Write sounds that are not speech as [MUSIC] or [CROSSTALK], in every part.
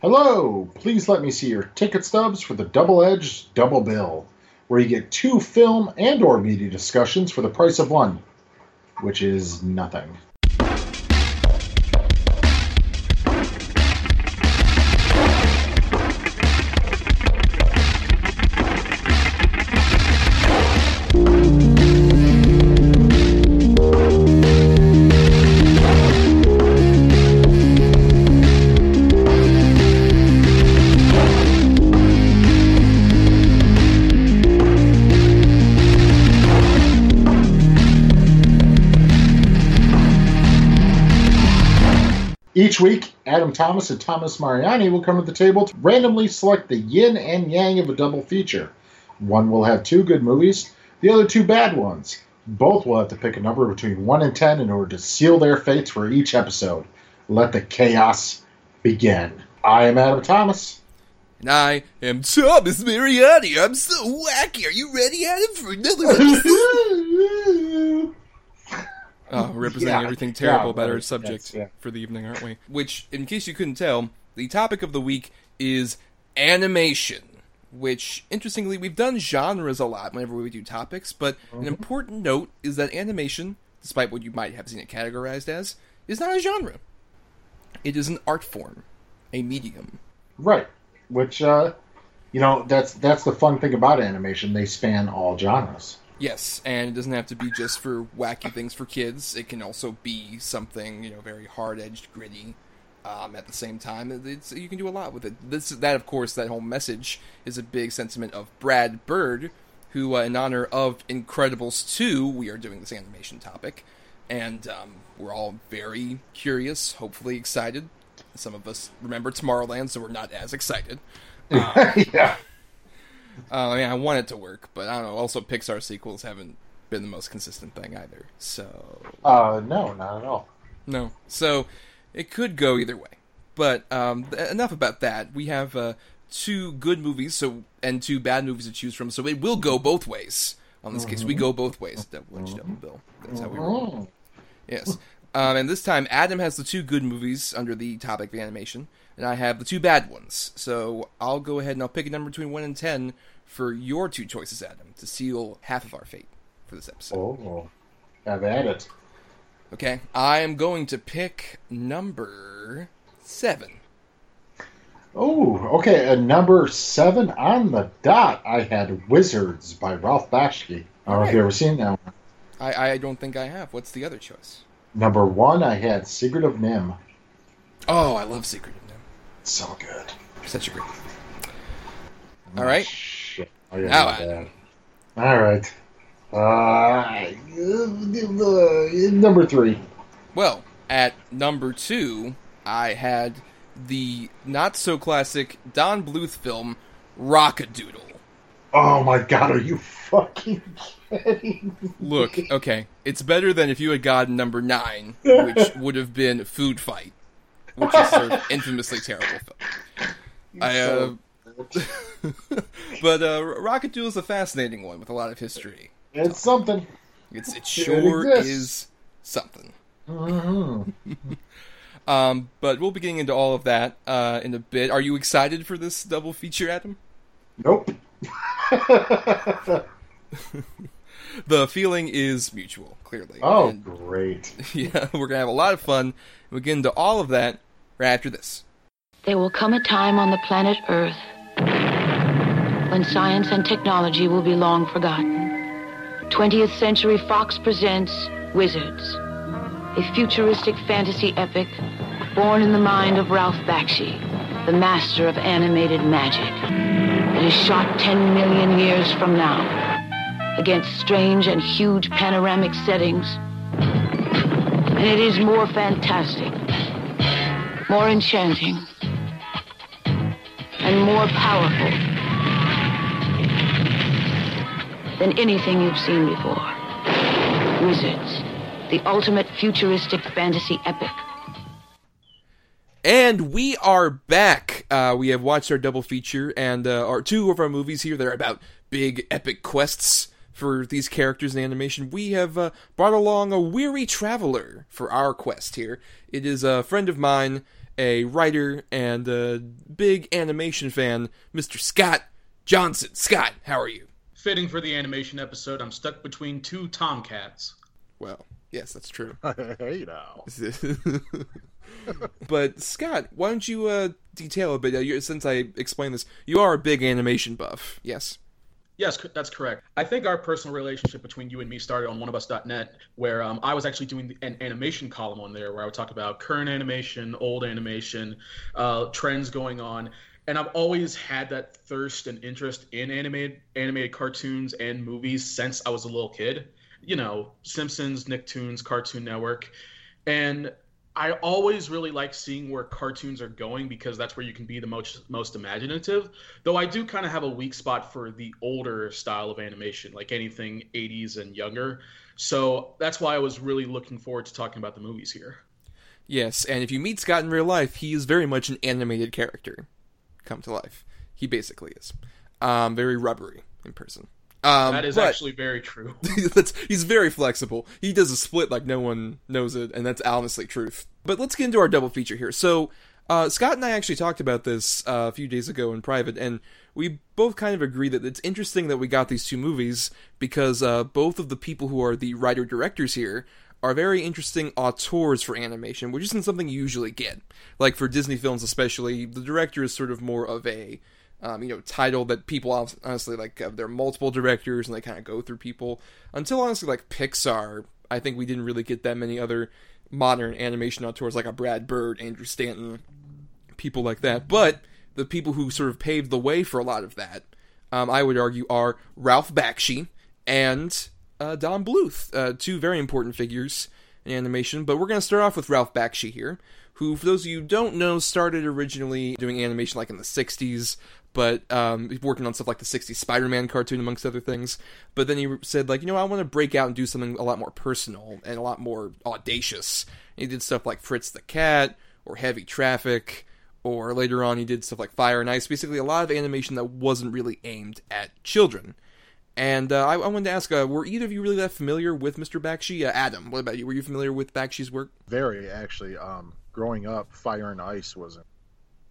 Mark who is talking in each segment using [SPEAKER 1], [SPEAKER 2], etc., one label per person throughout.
[SPEAKER 1] Hello, please let me see your ticket stubs for the Double Edge Double Bill, where you get two film and or media discussions for the price of one, which is nothing. Adam Thomas and Thomas Mariani will come to the table to randomly select the yin and yang of a double feature. One will have two good movies, the other two bad ones. Both will have to pick a number between 1 and 10 in order to seal their fates for each episode. Let the chaos begin. I am Adam Thomas.
[SPEAKER 2] And I am Thomas Mariani. I'm so wacky. Are you ready, Adam, for another [LAUGHS] episode? [LAUGHS] [LAUGHS] Oh, representing
[SPEAKER 1] Yeah,
[SPEAKER 2] everything terrible
[SPEAKER 1] yeah,
[SPEAKER 2] about our subject
[SPEAKER 1] yeah.
[SPEAKER 2] for the evening, aren't we? Which, in case you couldn't tell, the topic of the week is animation. Which, interestingly, we've done genres a lot whenever we do topics, but
[SPEAKER 1] Mm-hmm.
[SPEAKER 2] an important note is that animation, despite what you might have seen it categorized as, is not a genre. It is an art form, a medium.
[SPEAKER 1] Right. Which, uh, you know, that's that's the fun thing about animation. They span all genres.
[SPEAKER 2] Yes, and it doesn't have to be just for wacky things for kids. It can also be something you know very hard edged, gritty. Um, at the same time, it's, you can do a lot with it. This, that, of course, that whole message is a big sentiment of Brad Bird, who, uh, in honor of Incredibles 2, we are doing this animation topic, and um, we're all very curious, hopefully excited. Some of us remember Tomorrowland, so we're not as excited. [LAUGHS]
[SPEAKER 1] yeah.
[SPEAKER 2] Uh, I mean, I want it to work, but I don't know. Also, Pixar sequels haven't been the most consistent thing either. So
[SPEAKER 1] Uh, no, not at all.
[SPEAKER 2] no, so it could go either way. But um, th- enough about that. We have uh, two good movies, so and two bad movies to choose from. So it will go both ways. On this case, we go both ways. Double double bill. That's how we roll.
[SPEAKER 1] Mm.
[SPEAKER 2] Yes. Um, and this time, Adam has the two good movies under the topic of animation, and I have the two bad ones. So I'll go ahead and I'll pick a number between 1 and 10 for your two choices, Adam, to seal half of our fate for this episode.
[SPEAKER 1] Oh, have at it.
[SPEAKER 2] Okay? I am going to pick number 7.
[SPEAKER 1] Oh, okay. At number seven on the dot, I had Wizards by Ralph Bakshi. I don't know if you ever seen that one.
[SPEAKER 2] I, I don't think I have. What's the other choice?
[SPEAKER 1] Number one, I had Secret of NIMH.
[SPEAKER 2] Oh, I love Secret of NIMH.
[SPEAKER 1] So good.
[SPEAKER 2] Such a great movie. All right.
[SPEAKER 1] Shit. Oh, yeah,
[SPEAKER 2] now I...
[SPEAKER 1] All right. Uh, number three.
[SPEAKER 2] Well, at number two, I had the not so classic Don Bluth film Rock-a-Doodle.
[SPEAKER 1] Oh my god, are you fucking kidding? me?
[SPEAKER 2] Look, okay, it's better than if you had gotten number nine, which [LAUGHS] would have been Food Fight, which is an [LAUGHS] infamously terrible film. I, uh, [LAUGHS] but uh, Rock-a-Doodle is a fascinating one with a lot of history.
[SPEAKER 1] It's something.
[SPEAKER 2] It's it sure
[SPEAKER 1] exists.
[SPEAKER 2] is something.
[SPEAKER 1] Mhm.
[SPEAKER 2] Um, but we'll be getting into all of that uh, in a bit. Are you excited for this double feature, Adam?
[SPEAKER 1] Nope. [LAUGHS]
[SPEAKER 2] The feeling is mutual, clearly.
[SPEAKER 1] oh,
[SPEAKER 2] And,
[SPEAKER 1] great. [LAUGHS]
[SPEAKER 2] yeah, we're gonna have a lot of fun. We'll get into all of that right after this.
[SPEAKER 3] There will come a time on the planet Earth when science and technology will be long forgotten. 20th Century Fox presents Wizards, a futuristic fantasy epic born in the mind of Ralph Bakshi, the master of animated magic. It is shot 10 million years from now against strange and huge panoramic settings. And it is more fantastic, more enchanting, and more powerful than anything you've seen before. Wizards, the ultimate futuristic fantasy epic.
[SPEAKER 2] And we are back. Uh, we have watched our double feature and uh, our two of our movies here that are about big epic quests for these characters in animation. We have uh, brought along a weary traveler for our quest here. It is a friend of mine a writer and a big animation fan, Mr. Scott Johnson. Scott, how are you?
[SPEAKER 4] Fitting for the animation episode, I'm stuck between two tomcats.
[SPEAKER 2] Well, yes, that's true. [LAUGHS]
[SPEAKER 1] hey now. [LAUGHS]
[SPEAKER 2] but Scott, why don't you uh, detail a bit? Uh, since I explained this, you are a big animation buff. Yes.
[SPEAKER 4] Yes, that's correct. I think our personal relationship between you and me started on oneofus.net, where um, I was actually doing an animation column on there where I would talk about current animation, old animation, uh, trends going on. And I've always had that thirst and interest in animated animated cartoons and movies since I was a little kid. You know, Simpsons, Nicktoons, Cartoon Network. And I always really like seeing where cartoons are going because that's where you can be the most most imaginative. Though I do kind of have a weak spot for the older style of animation, like anything 80s and younger. So that's why I was really looking forward to talking about the movies here.
[SPEAKER 2] Yes, and if you meet Scott in real life, he is very much an animated character come to life. He basically is. Um, very rubbery in person. Um,
[SPEAKER 4] That is
[SPEAKER 2] but-
[SPEAKER 4] actually very true. [LAUGHS]
[SPEAKER 2] he's very flexible. He does a split like no one knows it, and that's honestly truth. But let's get into our double feature here. So, uh, Scott and I actually talked about this uh, a few days ago in private, and we both kind of agree that it's interesting that we got these two movies because uh, both of the people who are the writer directors here are very interesting auteurs for animation, which isn't something you usually get. Like for Disney films, especially, the director is sort of more of a um, you know, title that people honestly like. Uh, there are multiple directors, and they kind of go through people. Until honestly, like Pixar, I think we didn't really get that many other modern animation auteurs like a Brad Bird, Andrew Stanton, people like that. But the people who sort of paved the way for a lot of that, um, I would argue, are Ralph Bakshi and uh, Don Bluth, uh, two very important figures in animation. But we're going to start off with Ralph Bakshi here, who, for those of you who don't know, started originally doing animation like in the 60s, but um, working on stuff like the 60s Spider-Man cartoon, amongst other things. But then he said, like, you know, I want to break out and do something a lot more personal and a lot more audacious. And he did stuff like Fritz the Cat or Heavy Traffic, or later on he did stuff like Fire and Ice. Basically, a lot of animation that wasn't really aimed at children. And uh, I, I wanted to ask, uh, were either of you really that familiar with Mr. Bakshi? Uh, Adam, what about you? Were you familiar with Bakshi's work?
[SPEAKER 1] Very actually. Um, growing up, Fire and Ice was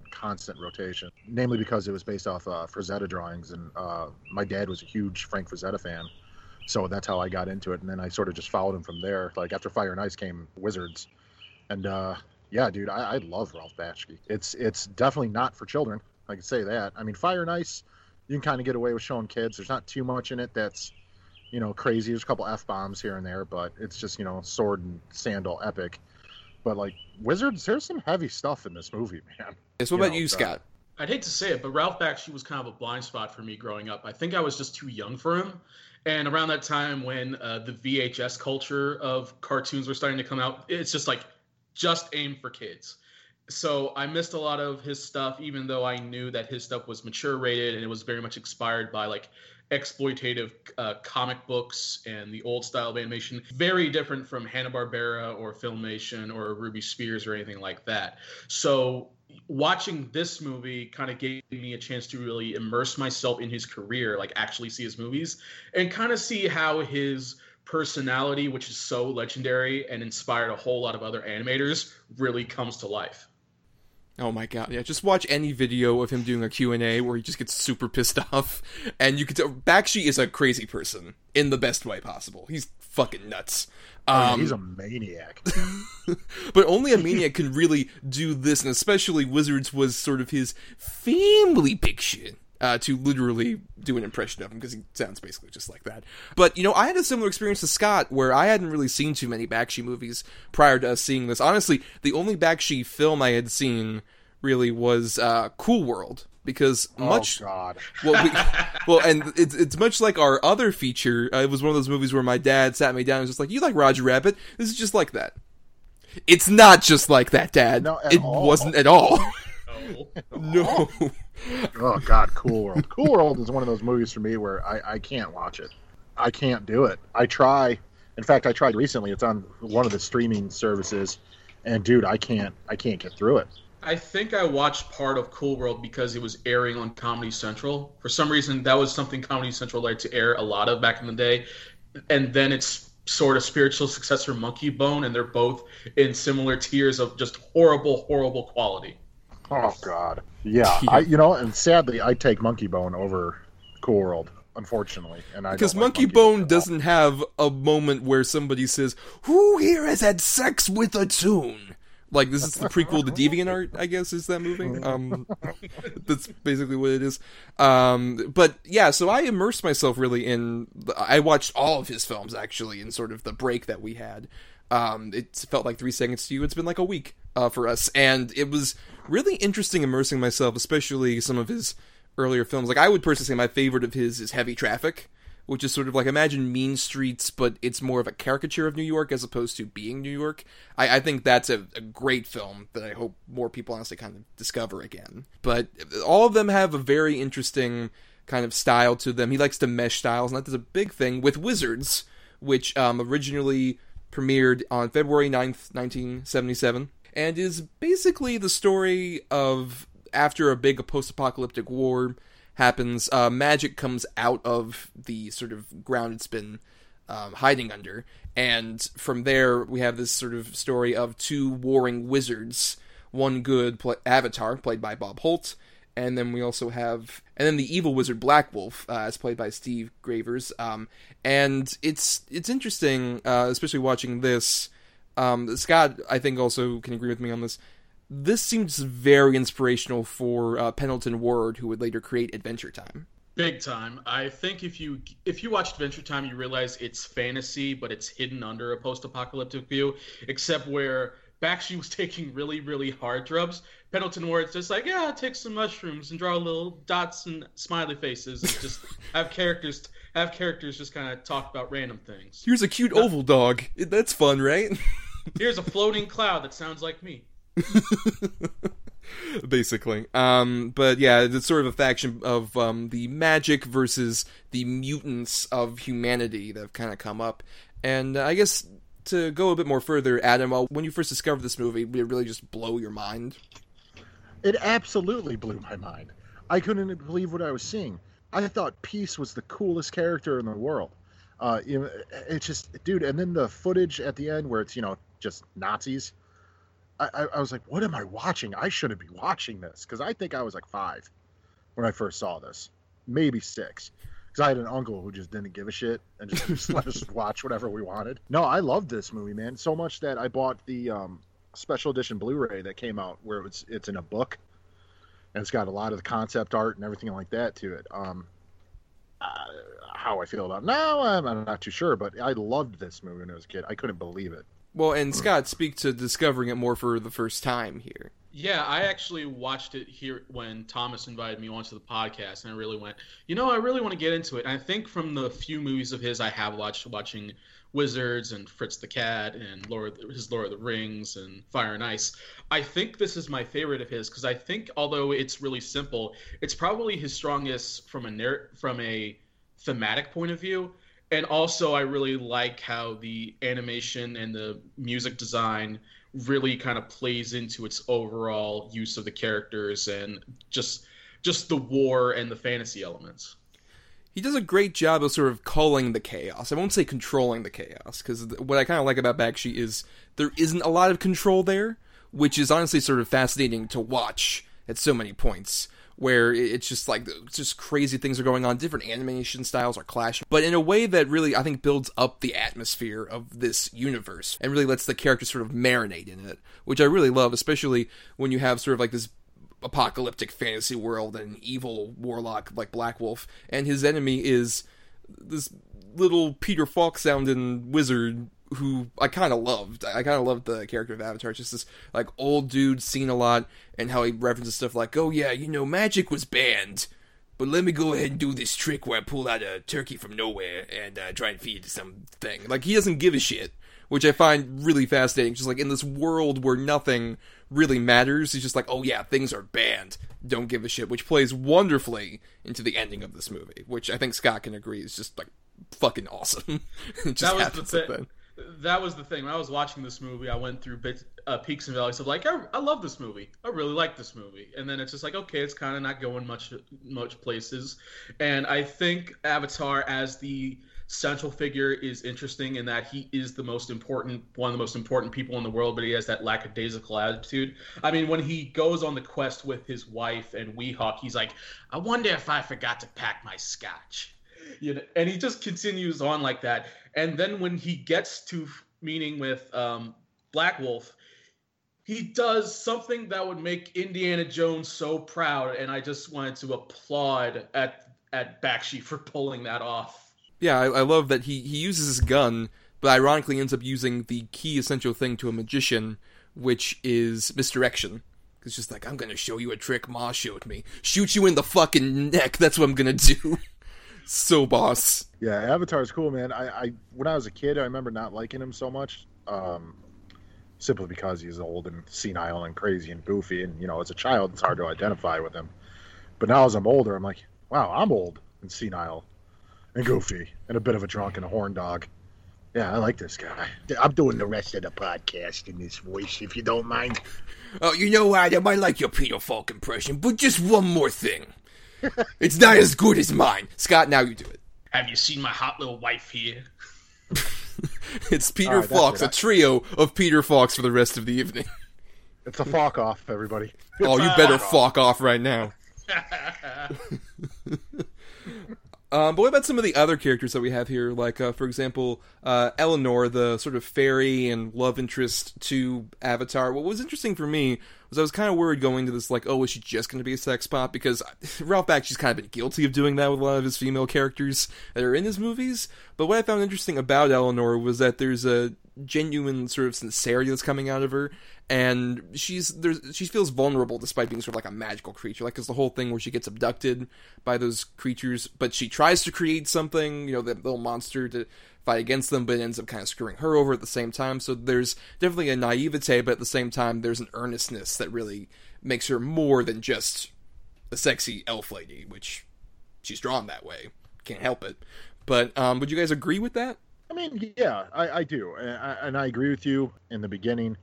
[SPEAKER 1] constant rotation, namely because it was based off uh, Frazetta drawings, and uh, my dad was a huge Frank Frazetta fan, so that's how I got into it. And then I sort of just followed him from there. Like after Fire and Ice came Wizards, and uh, yeah, dude, I, I love Ralph Bakshi. It's it's definitely not for children. I can say that. I mean, Fire and Ice, you can kind of get away with showing kids. There's not too much in it that's you know crazy. There's a couple f bombs here and there, but it's just you know sword and sandal epic. But like Wizards, there's some heavy stuff in this movie, man.
[SPEAKER 2] Yes, what
[SPEAKER 1] You
[SPEAKER 2] about
[SPEAKER 1] know,
[SPEAKER 2] you,
[SPEAKER 1] so-
[SPEAKER 2] Scott?
[SPEAKER 4] I'd hate to say it, but Ralph Bakshi was kind of a blind spot for me growing up. I think I was just too young for him. And around that time when uh, the VHS culture of cartoons were starting to come out, it's just like just aimed for kids. So I missed a lot of his stuff, even though I knew that his stuff was mature rated and it was very much inspired by like exploitative uh, comic books and the old style of animation. Very different from Hanna Barbera or Filmation or Ruby Spears or anything like that. So watching this movie kind of gave me a chance to really immerse myself in his career, like actually see his movies and kind of see how his personality, which is so legendary and inspired a whole lot of other animators, really comes to life.
[SPEAKER 2] Oh my god, yeah, just watch any video of him doing a Q&A where he just gets super pissed [LAUGHS] off, and you can tell Bakshi is a crazy person, in the best way possible. He's fucking nuts.
[SPEAKER 1] Mean,
[SPEAKER 2] Um,
[SPEAKER 1] he's a maniac. [LAUGHS]
[SPEAKER 2] but only a maniac can really do this, and especially Wizards was sort of his family picture. Uh, to literally do an impression of him because he sounds basically just like that. But you know, I had a similar experience to Scott where I hadn't really seen too many Bakshi movies prior to us seeing this. Honestly, the only Bakshi film I had seen really was uh, Cool World because much
[SPEAKER 1] oh God. [LAUGHS]
[SPEAKER 2] well, we, well, and it's it's much like our other feature. Uh, it was one of those movies where my dad sat me down and was just like, "You like Roger Rabbit? This is just like that." It's not just like that, Dad.
[SPEAKER 1] No, at
[SPEAKER 2] it
[SPEAKER 1] all.
[SPEAKER 2] wasn't at all.
[SPEAKER 4] Oh. [LAUGHS]
[SPEAKER 2] no. [LAUGHS]
[SPEAKER 1] Oh God, Cool World. Cool World is one of those movies for me where I, I can't watch it. I can't do it. I try. In fact, I tried recently. It's on one of the streaming services, and dude, I can't. I can't get through it.
[SPEAKER 4] I think I watched part of Cool World because it was airing on Comedy Central. For some reason, that was something Comedy Central liked to air a lot of back in the day. And then it's sort of spiritual successor Monkey Bone, and they're both in similar tiers of just horrible, horrible quality.
[SPEAKER 1] Oh God, yeah. [LAUGHS] I you know, and sadly, I take Monkey Bone over Cool World, unfortunately, and I
[SPEAKER 2] Because
[SPEAKER 1] like
[SPEAKER 2] Monkey Bone doesn't have a moment where somebody says, "Who here has had sex with a tune?" Like this is the prequel to DeviantArt, I guess, is that movie? [LAUGHS] Um, that's basically what it is. Um, but yeah, so I immersed myself really in. I watched all of his films actually in sort of the break that we had. Um, it felt like three seconds to you. It's been like a week uh, for us, and it was really interesting immersing myself, especially some of his earlier films. Like I would personally say my favorite of his is Heavy Traffic, which is sort of like imagine Mean Streets, but it's more of a caricature of New York as opposed to being New York. I, I think that's a, a great film that I hope more people honestly kind of discover again. But all of them have a very interesting kind of style to them. He likes to mesh styles, and that is a big thing with Wizards, which um, originally premiered on February 9th, 1977, and is basically the story of after a big post apocalyptic war happens, uh, magic comes out of the sort of ground it's been um, hiding under. And from there, we have this sort of story of two warring wizards. One good Avatar, played by Bob Holt, and then we also have, and then the evil wizard Black Wolf, uh, as played by Steve Gravers. Um, and it's it's interesting, uh, especially watching this. Um, Scott, I think, also can agree with me on this. This seems very inspirational for uh, Pendleton Ward, who would later create Adventure Time.
[SPEAKER 4] Big time. I think if you if you watch Adventure Time, you realize it's fantasy, but it's hidden under a post-apocalyptic view. Except where Bakshi was [LAUGHS] taking really really hard drugs, Pendleton Ward's just like, yeah, take some mushrooms and draw little dots and smiley faces, and just [LAUGHS] have characters have characters just kind of talk about random things.
[SPEAKER 2] Here's a cute oval dog. That's fun, right? [LAUGHS]
[SPEAKER 4] Here's a floating cloud that sounds like me. [LAUGHS]
[SPEAKER 2] basically. Um, but yeah, it's sort of a faction of um, the magic versus the mutants of humanity that have kind of come up. And uh, I guess to go a bit more further, Adam, uh, when you first discovered this movie, did it really just blow your mind?
[SPEAKER 1] It absolutely blew my mind. I couldn't believe what I was seeing. I thought Peace was the coolest character in the world. Uh, it's just, dude. And then the footage at the end where it's you know just Nazis. I, I, I was like, what am I watching? I shouldn't be watching this because I think I was like five when I first saw this, maybe six. Because I had an uncle who just didn't give a shit and just, [LAUGHS] just let us watch whatever we wanted. No, I loved this movie, man, so much that I bought the um, special edition Blu-ray that came out where it's it's in a book and it's got a lot of the concept art and everything like that to it. Um, uh, how I feel about it now, I'm, I'm not too sure, but I loved this movie when I was a kid. I couldn't believe it.
[SPEAKER 2] Well, and Scott, speak to discovering it more for the first time here.
[SPEAKER 4] Yeah, I actually watched it here when Thomas invited me onto the podcast, and I really went, you know, I really want to get into it. And I think from the few movies of his I have watched, watching Wizards and Fritz the Cat and Lord, his Lord of the Rings and Fire and Ice, I think this is my favorite of his because I think although it's really simple, it's probably his strongest from a narr- from a thematic point of view. And also, I really like how the animation and the music design really kind of plays into its overall use of the characters and just just the war and the fantasy elements.
[SPEAKER 2] He does a great job of sort of calling the chaos. I won't say controlling the chaos, because what I kind of like about Bakshi is there isn't a lot of control there, which is honestly sort of fascinating to watch at so many points where it's just like just crazy things are going on different animation styles are clashing but in a way that really i think builds up the atmosphere of this universe and really lets the characters sort of marinate in it which i really love especially when you have sort of like this apocalyptic fantasy world and evil warlock like black wolf and his enemy is this little peter falk sounding wizard who I kind of loved. I kind of loved the character of Avatar. It's just this like old dude seen a lot, and how he references stuff like, "Oh yeah, you know, magic was banned, but let me go ahead and do this trick where I pull out a turkey from nowhere and uh, try and feed it to something." Like he doesn't give a shit, which I find really fascinating. Just like in this world where nothing really matters, he's just like, "Oh yeah, things are banned. Don't give a shit," which plays wonderfully into the ending of this movie, which I think Scott can agree is just like fucking awesome. [LAUGHS]
[SPEAKER 4] That was the
[SPEAKER 2] like
[SPEAKER 4] thing.
[SPEAKER 2] that.
[SPEAKER 4] That was the thing. When I was watching this movie, I went through bits, uh, peaks and valleys of like, I, I love this movie. I really like this movie. And then it's just like, okay, it's kind of not going much much places. And I think Avatar as the central figure is interesting in that he is the most important, one of the most important people in the world, but he has that lackadaisical attitude. I mean, when he goes on the quest with his wife and Weehawk, he's like, I wonder if I forgot to pack my scotch. You know, and he just continues on like that. And then when he gets to meeting with um, Black Wolf, he does something that would make Indiana Jones so proud, and I just wanted to applaud at at Bakshi for pulling that off.
[SPEAKER 2] Yeah, I, I love that he he uses his gun, but ironically ends up using the key essential thing to a magician, which is misdirection. It's just like I'm gonna show you a trick Ma showed me. Shoot you in the fucking neck. That's what I'm gonna do. [LAUGHS] so boss.
[SPEAKER 1] Yeah, Avatar's cool, man. I, I when I was a kid, I remember not liking him so much. Um, simply because he's old and senile and crazy and goofy. And you know, as a child, it's hard to identify with him. But now, as I'm older, I'm like, wow, I'm old and senile and goofy and a bit of a drunk and a horn dog. Yeah, I like this guy.
[SPEAKER 5] I'm doing the rest of the podcast in this voice, if you don't mind.
[SPEAKER 2] Oh, you know, Adam, I like your Peter Falk impression, but just one more thing. [LAUGHS] it's not as good as mine. Scott, now you do it.
[SPEAKER 4] Have you seen my hot little wife here? [LAUGHS]
[SPEAKER 2] it's Peter right, Fox, a trio of Peter Falks for the rest of the evening.
[SPEAKER 1] It's a fuck off, everybody.
[SPEAKER 2] oh, you better fuck off right now. [LAUGHS] Um, but what about some of the other characters that we have here? Like, uh, for example, uh, Eleanor, the sort of fairy and love interest to Avatar. What was interesting for me was I was kind of worried going to this, like, oh, is she just going to be a sex pot? Because [LAUGHS] Ralph Bakshi's kind of been guilty of doing that with a lot of his female characters that are in his movies. But what I found interesting about Eleanor was that there's a genuine sort of sincerity that's coming out of her. And she's there's she feels vulnerable despite being sort of like a magical creature. Like it's the whole thing where she gets abducted by those creatures but she tries to create something you know that little monster to fight against them but it ends up kind of screwing her over at the same time. So there's definitely a naivete but at the same time there's an earnestness that really makes her more than just a sexy elf lady which she's drawn that way. Can't help it. But um, would you guys agree with that
[SPEAKER 1] I mean, yeah, I, I do, and I, and I agree with you in the beginning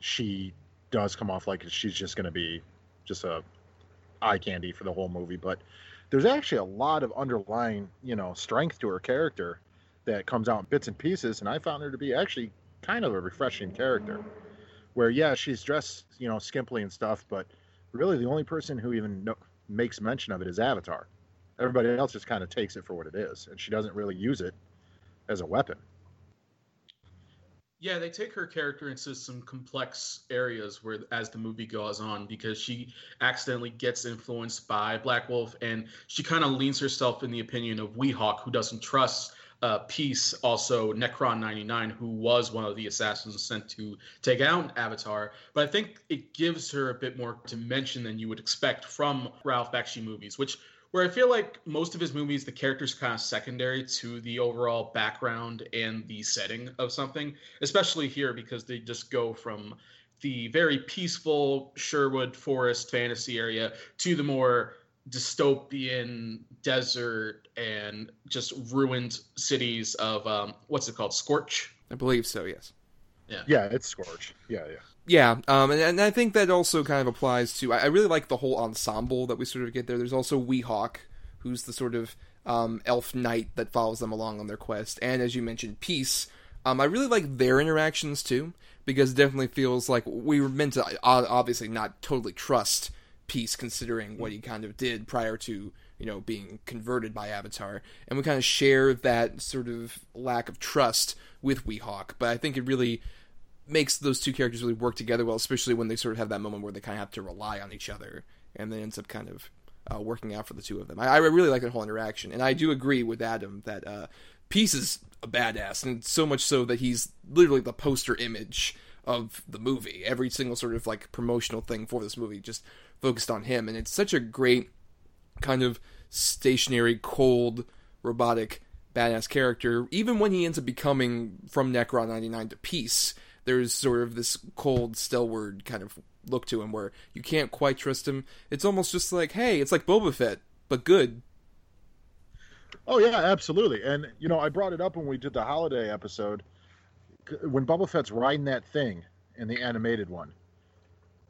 [SPEAKER 1] she does come off like she's just going to be just a eye candy for the whole movie. But there's actually a lot of underlying, you know, strength to her character that comes out in bits and pieces, and I found her to be actually kind of a refreshing character. Where yeah, she's dressed, you know, skimpily and stuff, but really the only person who even makes mention of it is Avatar. Everybody else just kind of takes it for what it is, and she doesn't really use it as a weapon.
[SPEAKER 4] Yeah, they take her character into some complex areas where as the movie goes on because she accidentally gets influenced by Black Wolf and she kind of leans herself in the opinion of Weehawk who doesn't trust uh, Peace, also Necron 99, who was one of the assassins sent to take out Avatar. But I think it gives her a bit more dimension than you would expect from Ralph Bakshi movies, which where I feel like most of his movies, the character's kind of secondary to the overall background and the setting of something, especially here because they just go from the very peaceful Sherwood forest fantasy area to the more dystopian desert and just ruined cities of um, what's it called? Scorch?
[SPEAKER 2] I believe so yes.
[SPEAKER 1] Yeah. Yeah it's scorch. Yeah yeah
[SPEAKER 2] yeah, um, and, and, I think that also kind of applies to. I, I, really like the whole ensemble that we sort of get there. There's also Weehawk, who's the sort of um, elf knight that follows them along on their quest, and as you mentioned, Peace. Um, I really like their interactions too, because it definitely feels like we were meant to obviously not totally trust Peace, considering what he kind of did prior to you know being converted by Avatar, and we kind of share that sort of lack of trust with Weehawk. But I think it really makes those two characters really work together well, especially when they sort of have that moment where they kind of have to rely on each other, and then ends up kind of uh, working out for the two of them. I, I, really like that whole interaction, and I do agree with Adam that uh, Peace is a badass, and so much so that he's literally the poster image of the movie. Every single sort of like promotional thing for this movie just focused on him, and it's such a great kind of stationary, cold, robotic, badass character. Even when he ends up becoming from Necron 99 to Peace, there's sort of this cold, stalwart kind of look to him where you can't quite trust him. It's almost just like, hey, it's like Boba Fett, but good.
[SPEAKER 1] Oh yeah, absolutely. And you know, I brought it up when we did the holiday episode. When Boba Fett's riding that thing in the animated one,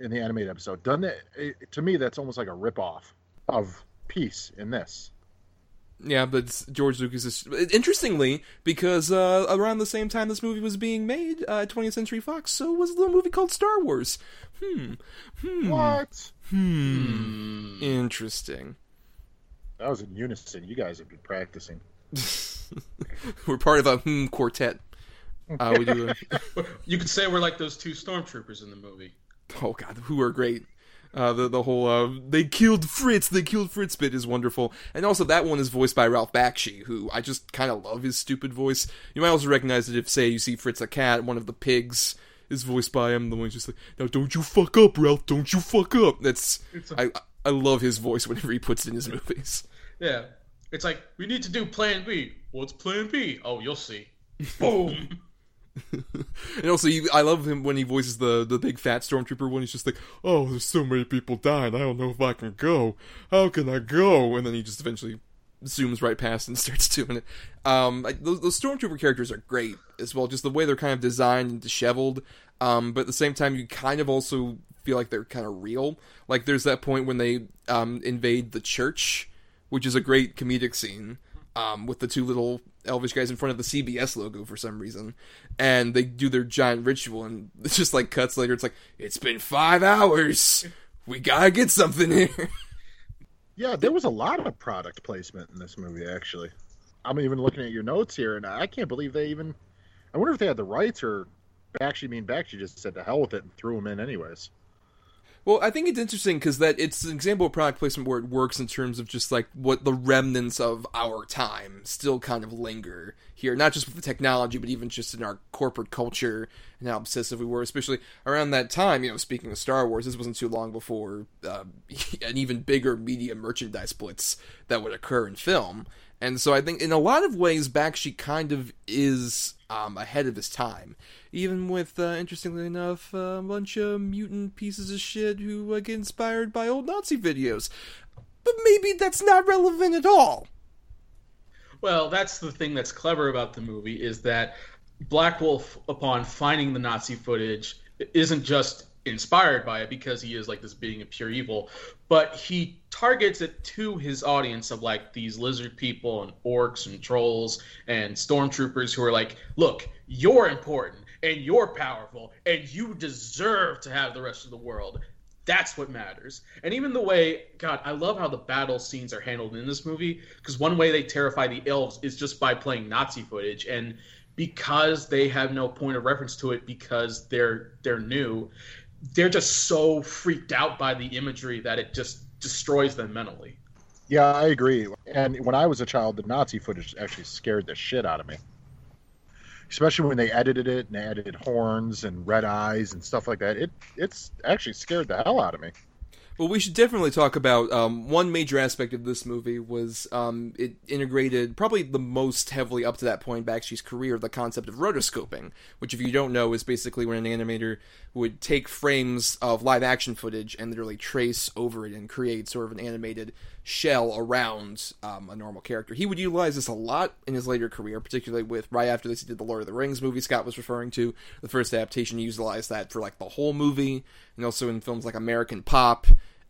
[SPEAKER 1] in the animated episode, doesn't it? it to me, that's almost like a ripoff of Peace in this.
[SPEAKER 2] Yeah, but George Lucas is interestingly because uh, around the same time this movie was being made, uh, 20th Century Fox, so was a little movie called Star Wars. Hmm. Hmm.
[SPEAKER 1] What?
[SPEAKER 2] Hmm. Interesting.
[SPEAKER 1] That was in unison. You guys have been practicing. [LAUGHS]
[SPEAKER 2] We're part of a hmm quartet. Uh, we do. A, [LAUGHS]
[SPEAKER 4] You could say we're like those two stormtroopers in the movie.
[SPEAKER 2] oh God, who are great. Uh, the the whole uh, they killed Fritz, they killed Fritz bit is wonderful, and also that one is voiced by Ralph Bakshi, who I just kind of love his stupid voice. You might also recognize it if, say, you see Fritz a cat, one of the pigs is voiced by him. The one's just like, "Now don't you fuck up, Ralph, don't you fuck up." That's
[SPEAKER 4] a-
[SPEAKER 2] I I love his voice whenever he puts it in his movies.
[SPEAKER 4] Yeah. It's like, we need to do plan B. What's plan B? Oh, you'll see. [LAUGHS] Boom. [LAUGHS]
[SPEAKER 2] And also, you, I love him when he voices the the big fat stormtrooper when he's just like, "Oh, there's so many people dying. I don't know if I can go. How can I go?" And then he just eventually zooms right past and [LAUGHS] starts doing it. Um, like, those, those stormtrooper characters are great as well. Just the way they're kind of designed and disheveled. Um, but at the same time, you kind of also feel like they're kind of real. Like there's that point when they um invade the church, which is a great comedic scene. Um, with the two little elvish guys in front of the CBS logo for some reason, and they do their giant ritual, and [LAUGHS] it's just like cuts later. It's like it's been five hours. We gotta get something here. [LAUGHS]
[SPEAKER 1] Yeah, there was a lot of product placement in this movie, actually. I'm even looking at your notes here, and I can't believe they even. I wonder if they had the rights or Bakshi mean back. Bakshi just said to hell with it and threw them in anyways.
[SPEAKER 2] Well, I think it's interesting because that it's an example of product placement where it works in terms of just like what the remnants of our time still kind of linger here, not just with the technology, but even just in our corporate culture and how obsessive we were, especially around that time. You know, speaking of Star Wars, this wasn't too long before uh, [LAUGHS] an even bigger media merchandise blitz that would occur in film. And so I think in a lot of ways, Bakshi kind of is um, ahead of his time. Even with, uh, interestingly enough, a bunch of mutant pieces of shit who uh, get inspired by old Nazi videos. But maybe that's not relevant at all.
[SPEAKER 4] Well, that's the thing that's clever about the movie is that Black Wolf, upon finding the Nazi footage, isn't just inspired by it because he is like this being of pure evil, but he targets it to his audience of like these lizard people and orcs and trolls and stormtroopers who are like, look, you're important and you're powerful and you deserve to have the rest of the world. That's what matters. And even the way, God, I love how the battle scenes are handled in this movie because one way they terrify the elves is just by playing Nazi footage, and because they have no point of reference to it because they're they're new, they're just so freaked out by the imagery that it just destroys them mentally.
[SPEAKER 1] Yeah, I agree. And when I was a child, the Nazi footage actually scared the shit out of me. Especially when they edited it and added horns and red eyes and stuff like that. It it's actually scared the hell out of me.
[SPEAKER 2] Well, we should definitely talk about um, one major aspect of this movie was um, it integrated probably the most heavily up to that point in Bakshi's career the concept of rotoscoping, which, if you don't know, is basically when an animator would take frames of live action footage and literally trace over it and create sort of an animated shell around um, a normal character. He would utilize this a lot in his later career, particularly with right after this he did the Lord of the Rings movie Scott was referring to. The first adaptation he utilized that for like the whole movie, and also in films like American Pop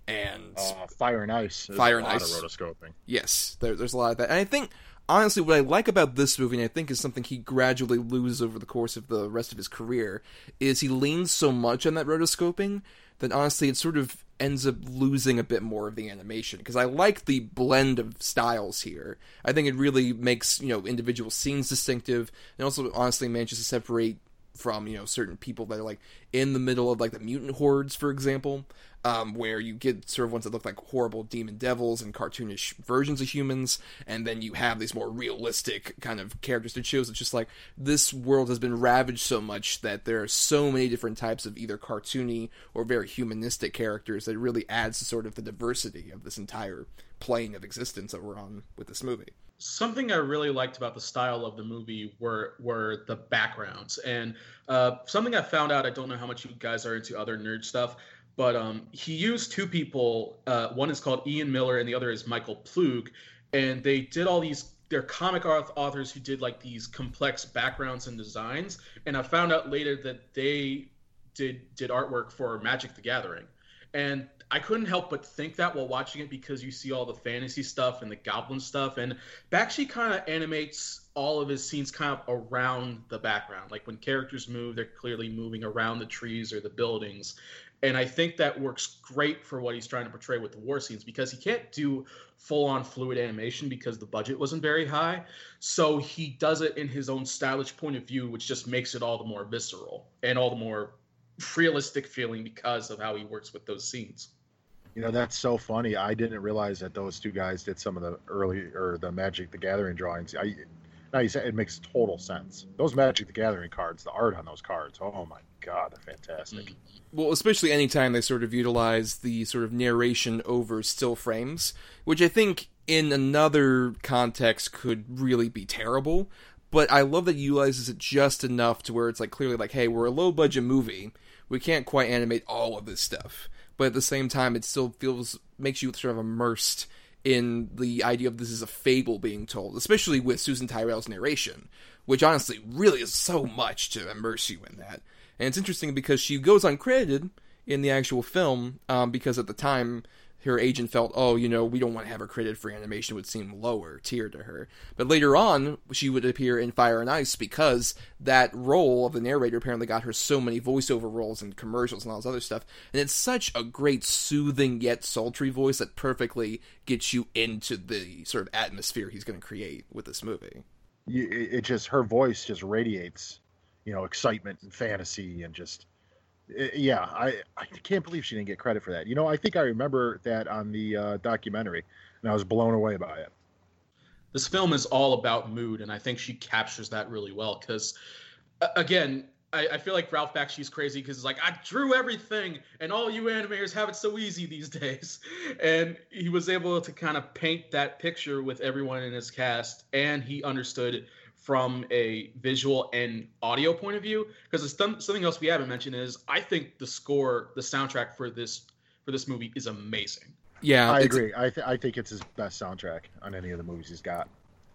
[SPEAKER 2] and
[SPEAKER 1] Uh, Fire and Ice. There's
[SPEAKER 2] Fire
[SPEAKER 1] a
[SPEAKER 2] and
[SPEAKER 1] lot
[SPEAKER 2] Ice.
[SPEAKER 1] of rotoscoping.
[SPEAKER 2] Yes, there, there's a lot of that. And I think, honestly, what I like about this movie, and I think is something he gradually loses over the course of the rest of his career, is he leans so much on that rotoscoping that honestly it sort of ends up losing a bit more of the animation. Because I like the blend of styles here. I think it really makes, you know, individual scenes distinctive, and also honestly manages to separate from you know certain people that are like in the middle of like the mutant hordes for example um, where you get sort of ones that look like horrible demon devils and cartoonish versions of humans and then you have these more realistic kind of characters it shows it's just like this world has been ravaged so much that there are so many different types of either cartoony or very humanistic characters that it really adds to sort of the diversity of this entire plane of existence that we're on with this movie
[SPEAKER 4] something I really liked about the style of the movie were were the backgrounds, and uh, something I found out. I don't know how much you guys are into other nerd stuff, but um, he used two people. Uh, one is called Ian Miller, and the other is Michael Ploog, and they did all these. They're comic auth- authors who did like these complex backgrounds and designs, and I found out later that they did did artwork for Magic the Gathering. And I couldn't help but think that while watching it because you see all the fantasy stuff and the goblin stuff, and Bakshi kind of animates all of his scenes kind of around the background. Like when characters move, they're clearly moving around the trees or the buildings. And I think that works great for what he's trying to portray with the war scenes because he can't do full on fluid animation because the budget wasn't very high. So he does it in his own stylish point of view, which just makes it all the more visceral and all the more realistic feeling because of how he works with those scenes.
[SPEAKER 1] You know, that's so funny. I didn't realize that those two guys did some of the early or the Magic the Gathering drawings. I now you said it makes total sense. Those Magic the Gathering cards, the art on those cards, oh my god, they're fantastic.
[SPEAKER 2] Well, especially anytime they sort of utilize the sort of narration over still frames, which I think in another context could really be terrible. But I love that he utilizes it just enough to where it's like clearly like, hey, we're a low budget movie. We can't quite animate all of this stuff but at the same time, it still feels makes you sort of immersed in the idea of this is a fable being told, especially with Susan Tyrrell's narration, which honestly really is so much to immerse you in that. And it's interesting because she goes uncredited in the actual film um, because at the time her agent felt, oh, you know, we don't want to have her credited for animation, it would seem lower tier to her. But later on, she would appear in Fire and Ice because that role of the narrator apparently got her so many voiceover roles and commercials and all this other stuff. And it's such a great, soothing yet sultry voice that perfectly gets you into the sort of atmosphere he's going to create with this movie.
[SPEAKER 1] it just her voice just radiates, you know, excitement and fantasy and just yeah, I, I can't believe she didn't get credit for that. You know, I think I remember that on the uh, documentary, and I was blown away by it.
[SPEAKER 4] This film is all about mood, and I think she captures that really well. Because, again, I, I, feel like Ralph Bakshi's crazy because it's like I drew everything, and all you animators have it so easy these [LAUGHS] days. And he was able to kind of paint that picture with everyone in his cast, and he understood from a visual and audio point of view because something else we haven't mentioned is i think the score the soundtrack for this for this movie is amazing
[SPEAKER 2] yeah
[SPEAKER 1] i agree I, th- I think it's his best soundtrack on any of the movies he's got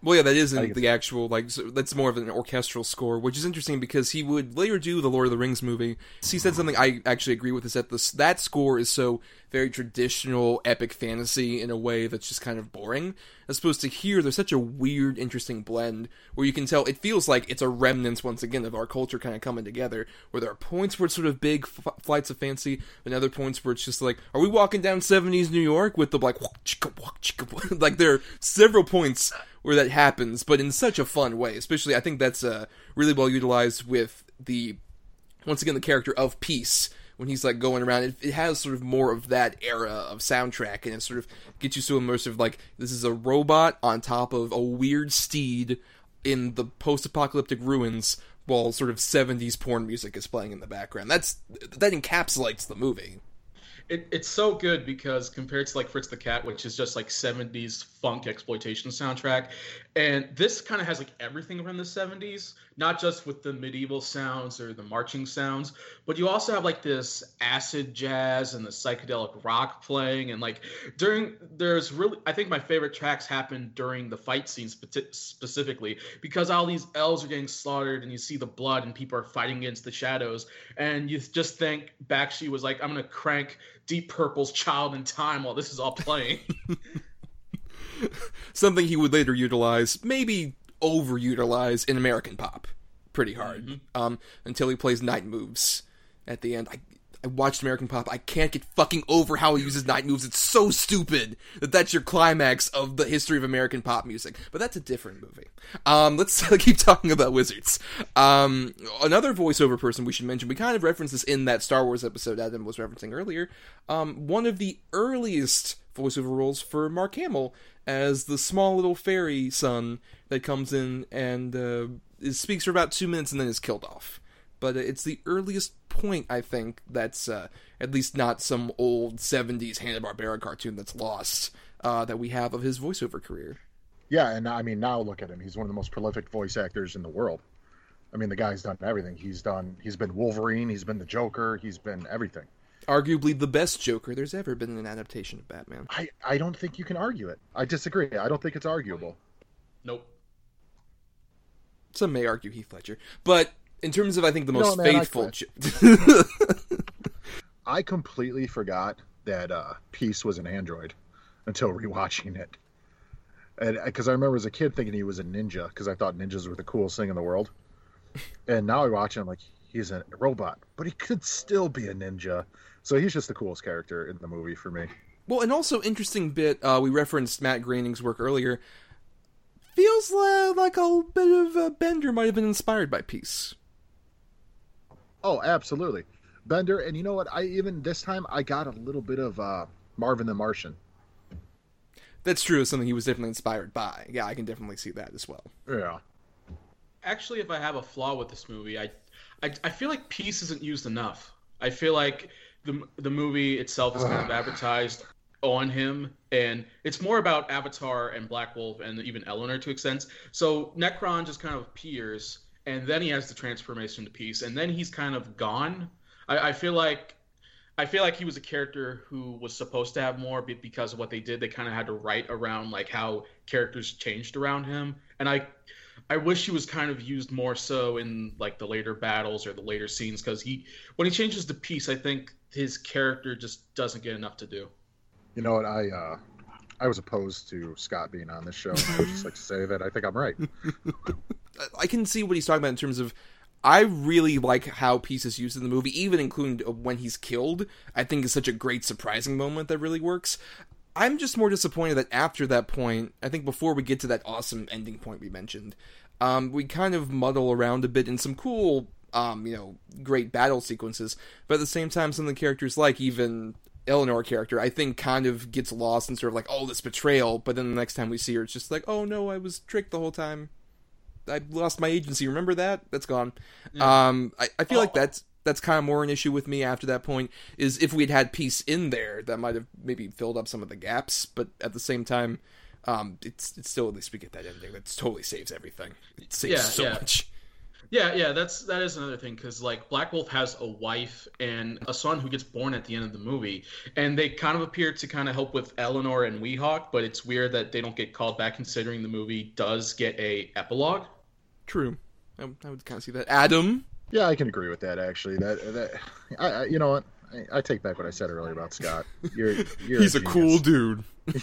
[SPEAKER 2] well, yeah, that isn't the actual like. So that's more of an orchestral score, which is interesting because he would later do the Lord of the Rings movie. He said something I actually agree with. Is that this that score is so very traditional epic fantasy in a way that's just kind of boring, as opposed to here. There's such a weird, interesting blend where you can tell it feels like it's a remnant once again of our culture kind of coming together. Where there are points where it's sort of big f- flights of fancy, and other points where it's just like, are we walking down '70s New York with the like, [LAUGHS] like there are several points where that happens, but in such a fun way. Especially, I think that's uh, really well utilized with the once again the character of Peace when he's like going around. It, it, has sort of more of that era of soundtrack, and it sort of gets you so immersive. Like this is a robot on top of a weird steed in the post-apocalyptic ruins, while sort of '70s porn music is playing in the background. That's that encapsulates the movie
[SPEAKER 4] it, it's so good because compared to like Fritz the Cat, which is just like 70s funk exploitation soundtrack, and this kind of has like everything around the 70s, not just with the medieval sounds or the marching sounds, but you also have like this acid jazz and the psychedelic rock playing, and like during there's really I think my favorite tracks happen during the fight scenes specifically because all these elves are getting slaughtered and you see the blood and people are fighting against the shadows, and you just think Bakshi was like I'm gonna crank Deep Purple's Child in Time while this is all playing. [LAUGHS]
[SPEAKER 2] Something he would later utilize, maybe overutilize in American pop pretty hard. Mm-hmm. Um, until he plays Night Moves at the end. I I watched American Pop. I can't get fucking over how he uses night moves. It's so stupid that that's your climax of the history of American pop music. But that's a different movie. Um, let's [LAUGHS] keep talking about Wizards. Um, another voiceover person we should mention. We kind of referenced this in that Star Wars episode Adam was referencing earlier. Um, one of the earliest voiceover roles for Mark Hamill as the small little fairy son that comes in and uh, speaks for about two minutes and then is killed off but it's the earliest point I think that's uh, at least not some old '70s Hanna Barbera cartoon that's lost uh, that we have of his voiceover career.
[SPEAKER 1] Yeah, and I mean now look at him; he's one of the most prolific voice actors in the world. I mean, the guy's done everything. He's done. He's been Wolverine. He's been the Joker. He's been everything.
[SPEAKER 2] Arguably the best Joker there's ever been in an adaptation of Batman.
[SPEAKER 1] I, I don't think you can argue it. I disagree. I don't think it's arguable.
[SPEAKER 4] Nope.
[SPEAKER 2] Some may argue Heath Ledger, but in terms of I think the most
[SPEAKER 1] no, man,
[SPEAKER 2] faithful. [LAUGHS]
[SPEAKER 1] I completely forgot that uh, Peace was an android until rewatching it. And because I remember as a kid thinking he was a ninja because I thought ninjas were the coolest thing in the world. [LAUGHS] And now I watch him like he's a robot, but he could still be a ninja. So he's just the coolest character in the movie for me.
[SPEAKER 2] Well, and also interesting bit. Uh, we referenced Matt Groening's work earlier. Feels like, like a bit of a Bender might have been inspired by Peace.
[SPEAKER 1] Oh, absolutely, Bender. And you know what? I even this time I got a little bit of uh, Marvin the Martian.
[SPEAKER 2] That's true. Something he was definitely inspired by. Yeah, I can definitely see that as well.
[SPEAKER 1] Yeah.
[SPEAKER 4] Actually, if I have a flaw with this movie, I, I, I feel like peace isn't used enough. I feel like the the movie itself is kind of advertised on him, and it's more about Avatar and Black Wolf and even Elinore to extent. So Necron just kind of appears, and then he has the transformation to Peace, and then he's kind of gone. I, I feel like I feel like he was a character who was supposed to have more, but because of what they did, they kind of had to write around like how characters changed around him, and I. I wish he was kind of used more so in like the later battles or the later scenes because he, when he changes to Peace, I think his character just doesn't get enough to do.
[SPEAKER 1] You know what? I uh, I was opposed to Scott being on this show. I would just like to say that I think I'm right. [LAUGHS]
[SPEAKER 2] I can see what he's talking about in terms of. I really like how Peace is used in the movie, even including when he's killed. I think is such a great surprising moment that really works. I'm just more disappointed that after that point, I think before we get to that awesome ending point we mentioned, um, we kind of muddle around a bit in some cool, um, you know, great battle sequences. But at the same time, some of the characters, like even Elinore character, I think kind of gets lost in sort of like, oh, this betrayal. But then the next time we see her, it's just like, oh no, I was tricked the whole time. I lost my agency. Remember that? That's gone.
[SPEAKER 4] Yeah.
[SPEAKER 2] Um, I, I feel
[SPEAKER 4] Oh.
[SPEAKER 2] like that's that's kind of more an issue with me after that point. Is if we'd had Peace in there, that might have maybe filled up some of the gaps. But at the same time, um, it's it's still at least we get that ending that totally saves everything. It saves
[SPEAKER 4] Yeah,
[SPEAKER 2] so
[SPEAKER 4] yeah.
[SPEAKER 2] much.
[SPEAKER 4] Yeah, yeah, that's that is another thing because like Black Wolf has a wife and a son who gets born at the end of the movie, and they kind of appear to kind of help with Elinore and Weehawk, but it's weird that they don't get called back considering the movie does get a epilogue.
[SPEAKER 2] True. I, I would kind of see that. Adam.
[SPEAKER 1] Yeah, I can agree with that. Actually, that that I, I you know what? I, I take back what I said earlier about Scott. You're, you're
[SPEAKER 2] He's a cool dude. [LAUGHS]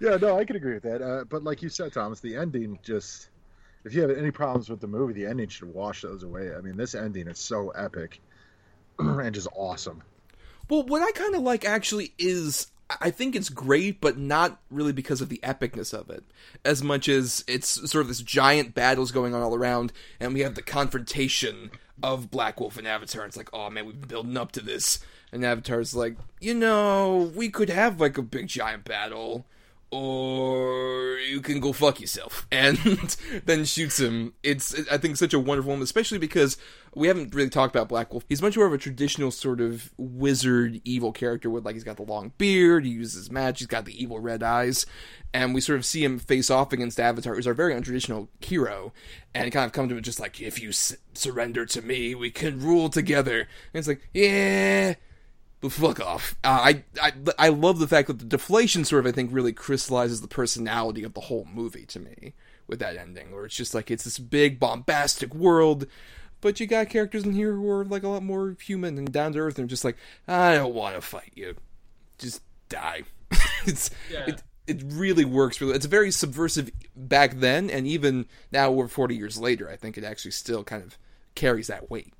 [SPEAKER 1] yeah, no, I can agree with that. Uh, but like you said, Thomas, the ending just. If you have any problems with the movie, the ending should wash those away. I mean, this ending is so epic [CLEARS THROAT] and just awesome.
[SPEAKER 2] Well, what I kind of like actually is I think it's great, but not really because of the epicness of it, as much as it's sort of this giant battles going on all around, and we have the confrontation of Black Wolf and Avatar. It's like, oh man, we've been building up to this, and Avatar's like, you know, we could have like a big giant battle. Or you can go fuck yourself, [LAUGHS] and then shoots him. It's I think such a wonderful moment, especially because we haven't really talked about Black Wolf. He's much more of a traditional sort of wizard evil character with like he's got the long beard, he uses magic, he's got the evil red eyes, and we sort of see him face off against Avatar, who's our very untraditional hero, and kind of comes to it just like if you s- surrender to me, we can rule together. And it's like yeah. But fuck off. Uh, I, I I love the fact that the deflation sort of I think really crystallizes the personality of the whole movie to me with that ending, where it's just like it's this big bombastic world, but you got characters in here who are like a lot more human and down to earth, and just like I don't want to fight you, just die. [LAUGHS] it's
[SPEAKER 4] Yeah.
[SPEAKER 2] it it really works. Really, it's very subversive back then, and even now, over forty years later, I think it actually still kind of carries that weight.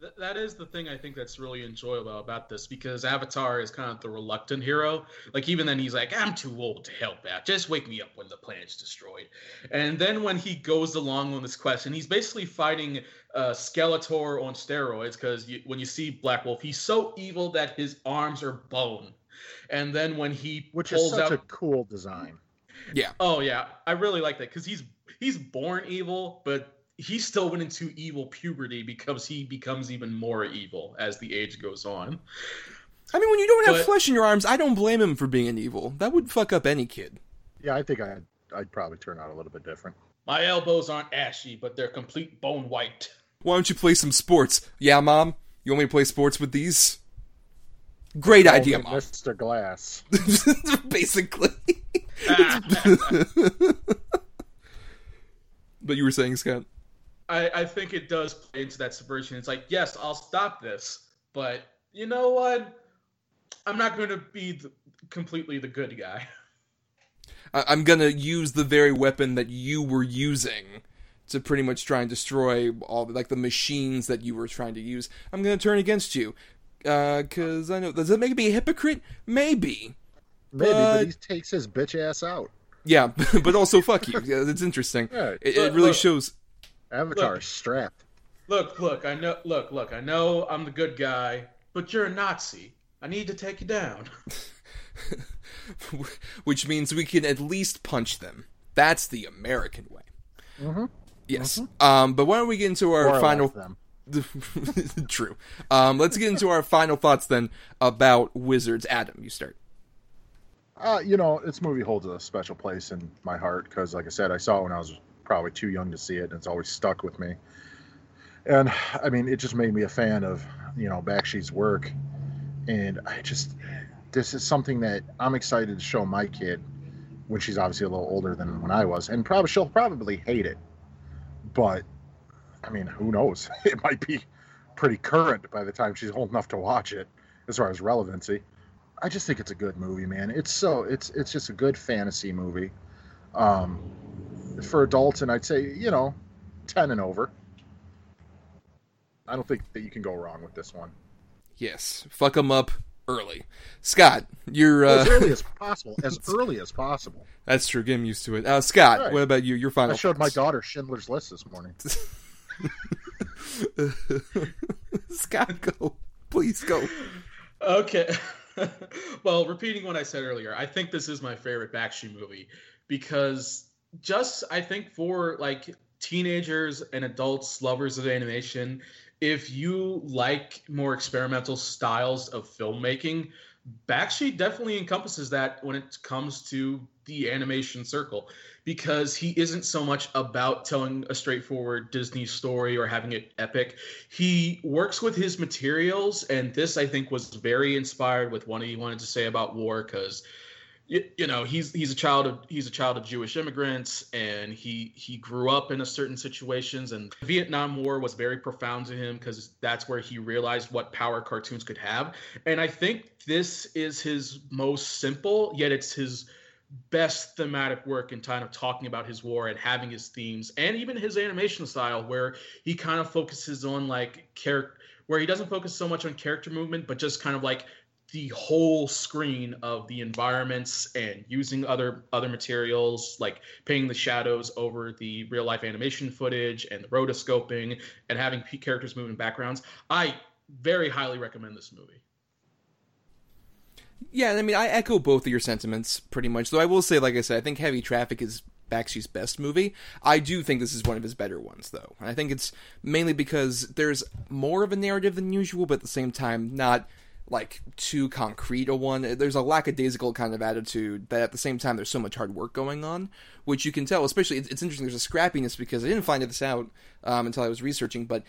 [SPEAKER 4] Th- that is the thing I think that's really enjoyable about this because Avatar is kind of the reluctant hero. Like even then he's like, I'm too old to help out. Just wake me up when the planet's destroyed. And then when he goes along on this quest, and he's basically fighting uh, Skeletor on steroids because you, when you see Black Wolf, he's so evil that his arms are bone. And then when he
[SPEAKER 1] Which is
[SPEAKER 4] pulls
[SPEAKER 1] such
[SPEAKER 4] out,
[SPEAKER 1] a cool design.
[SPEAKER 2] Yeah,
[SPEAKER 4] oh yeah, I really like that because he's he's born evil, but he still went into evil puberty because he becomes even more evil as the age goes on.
[SPEAKER 2] I mean, when you don't have
[SPEAKER 4] But-
[SPEAKER 2] flesh in your arms, I don't blame him for being an evil. That would fuck up any kid.
[SPEAKER 1] Yeah, I think I'd, I'd probably turn out a little bit different.
[SPEAKER 4] My elbows aren't ashy, but they're complete bone white.
[SPEAKER 2] Why don't you play some sports? Yeah, mom. You want me to play sports with these? Great oh, idea,
[SPEAKER 1] Oh,
[SPEAKER 2] mom.
[SPEAKER 1] Mr. Glass. [LAUGHS]
[SPEAKER 2] Basically. Ah. [LAUGHS] but you were saying, Scott?
[SPEAKER 4] I, I think it does play into that subversion. It's like, yes, I'll stop this, but you know what? I'm not going to be the, completely the good guy. [LAUGHS]
[SPEAKER 2] I- I'm gonna use the very weapon that you were using to pretty much try and destroy all the, like the machines that you were trying to use. I'm gonna turn against you. Uh, because I know does that make me a hypocrite? Maybe.
[SPEAKER 1] Maybe,
[SPEAKER 2] But-
[SPEAKER 1] but he takes his bitch ass out.
[SPEAKER 2] Yeah, [LAUGHS] but also fuck you. Yeah, it's interesting.
[SPEAKER 1] Yeah,
[SPEAKER 2] It,
[SPEAKER 4] Look,
[SPEAKER 2] it really
[SPEAKER 4] look.
[SPEAKER 2] shows.
[SPEAKER 1] Avatar
[SPEAKER 4] Look.
[SPEAKER 1] is strapped.
[SPEAKER 4] Look, look, I know, look, look, I know I'm the good guy, but you're a Nazi. I need to take you down. [LAUGHS]
[SPEAKER 2] which means we can at least punch them. That's the American way.
[SPEAKER 1] Mm-hmm.
[SPEAKER 2] Yes. Um, but why don't we get into our
[SPEAKER 1] Or
[SPEAKER 2] final?
[SPEAKER 1] them. [LAUGHS]
[SPEAKER 2] True. Um, let's get into our final thoughts then about Wizards. Adam, you start.
[SPEAKER 1] Uh, you know, this movie holds a special place in my heart because, like I said, I saw it when I was probably too young to see it, and it's always stuck with me. And I mean, it just made me a fan of you know Bakshi's work, and I just this is something that I'm excited to show my kid when she's obviously a little older than when I was, and probably she'll probably hate it, but I mean, who knows? [LAUGHS] It might be pretty current by the time she's old enough to watch it, as far as relevancy. I just think it's a good movie, man. It's so it's it's just a good fantasy movie, um, for adults, and I'd say you know, ten and over. I don't think that you can go wrong with this one.
[SPEAKER 2] Yes. Fuck them up early. Scott, you're. Uh,
[SPEAKER 1] As early as possible. [LAUGHS] As early as possible.
[SPEAKER 2] that's true. Get him used to it. Uh, Scott,
[SPEAKER 1] Right.
[SPEAKER 2] what about you? Your final.
[SPEAKER 1] I showed my daughter Schindler's List this morning. [LAUGHS] [LAUGHS]
[SPEAKER 2] Scott, go. Please go.
[SPEAKER 4] Okay. well, repeating what I said earlier, I think this is my favorite Bakshi movie because just I think for like teenagers and adults, lovers of animation, if you like more experimental styles of filmmaking, Bakshi definitely encompasses that when it comes to the animation circle because he isn't so much about telling a straightforward Disney story or having it epic. He works with his materials, and this I think was very inspired with what he wanted to say about war because you, you know he's he's a child of he's a child of Jewish immigrants and he he grew up in a certain situations and the Vietnam War was very profound to him because that's where he realized what power cartoons could have. And I think this is his most simple yet it's his best thematic work in kind of talking about his war and having his themes and even his animation style where he kind of focuses on like character where he doesn't focus so much on character movement but just kind of like the whole screen of the environments and using other other materials like painting the shadows over the real life animation footage and the rotoscoping and having characters move in backgrounds i very highly recommend this movie
[SPEAKER 2] Yeah, I mean, I echo both of your sentiments pretty much. Though I will say, like I said, I think Heavy Traffic is Bakshi's best movie. I do think this is one of his better ones, though. And I think it's mainly because there's more of a narrative than usual, but at the same time, not like too concrete a one. There's a lackadaisical kind of attitude that at the same time there's so much hard work going on, which you can tell. Especially, it's, it's interesting. There's a scrappiness because I didn't find this out um, until I was researching, but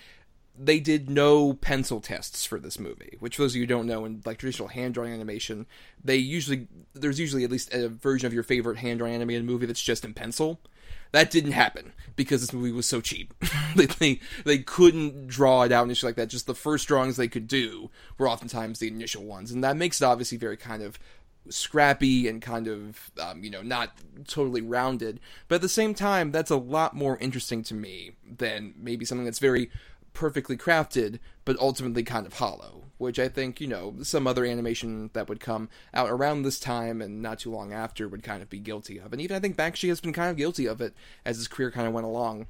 [SPEAKER 2] they did no pencil tests for this movie, which for those of you don't know, in like traditional hand drawing animation, they usually there's usually at least a version of your favorite hand drawing animated movie that's just in pencil. That didn't happen because this movie was so cheap. [LAUGHS] they, they they couldn't draw it out initially like that. Just the first drawings they could do were oftentimes the initial ones, and that makes it obviously very kind of scrappy and kind of um, you know not totally rounded. But at the same time, that's a lot more interesting to me than maybe something that's very perfectly crafted but ultimately kind of hollow which i think you know some other animation that would come out around this time and not too long after would kind of be guilty of. And even i think bakshi has been kind of guilty of it as his career kind of went along.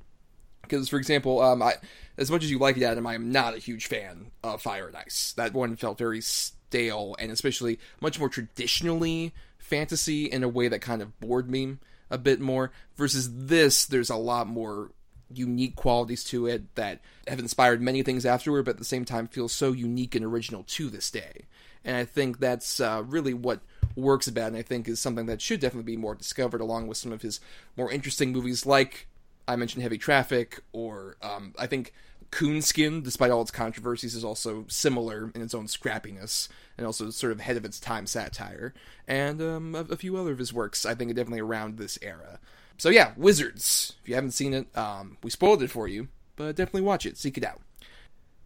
[SPEAKER 2] Because for example um i as much as you like it adam i am not a huge fan of fire and ice. That one felt very stale and especially much more traditionally fantasy in a way that kind of bored me a bit more. Versus this there's a lot more unique qualities to it that have inspired many things afterward, but at the same time feels so unique and original to this day. And I think that's uh, really what works about, and I think is something that should definitely be more discovered, along with some of his more interesting movies, like I mentioned Heavy Traffic, or um, I think Coonskin, despite all its controversies, is also similar in its own scrappiness and also sort of ahead of its time satire, and um, a, a few other of his works. I think are definitely around this era. So yeah, Wizards. If you haven't seen it, um, we spoiled it for you, but definitely watch it, seek it out.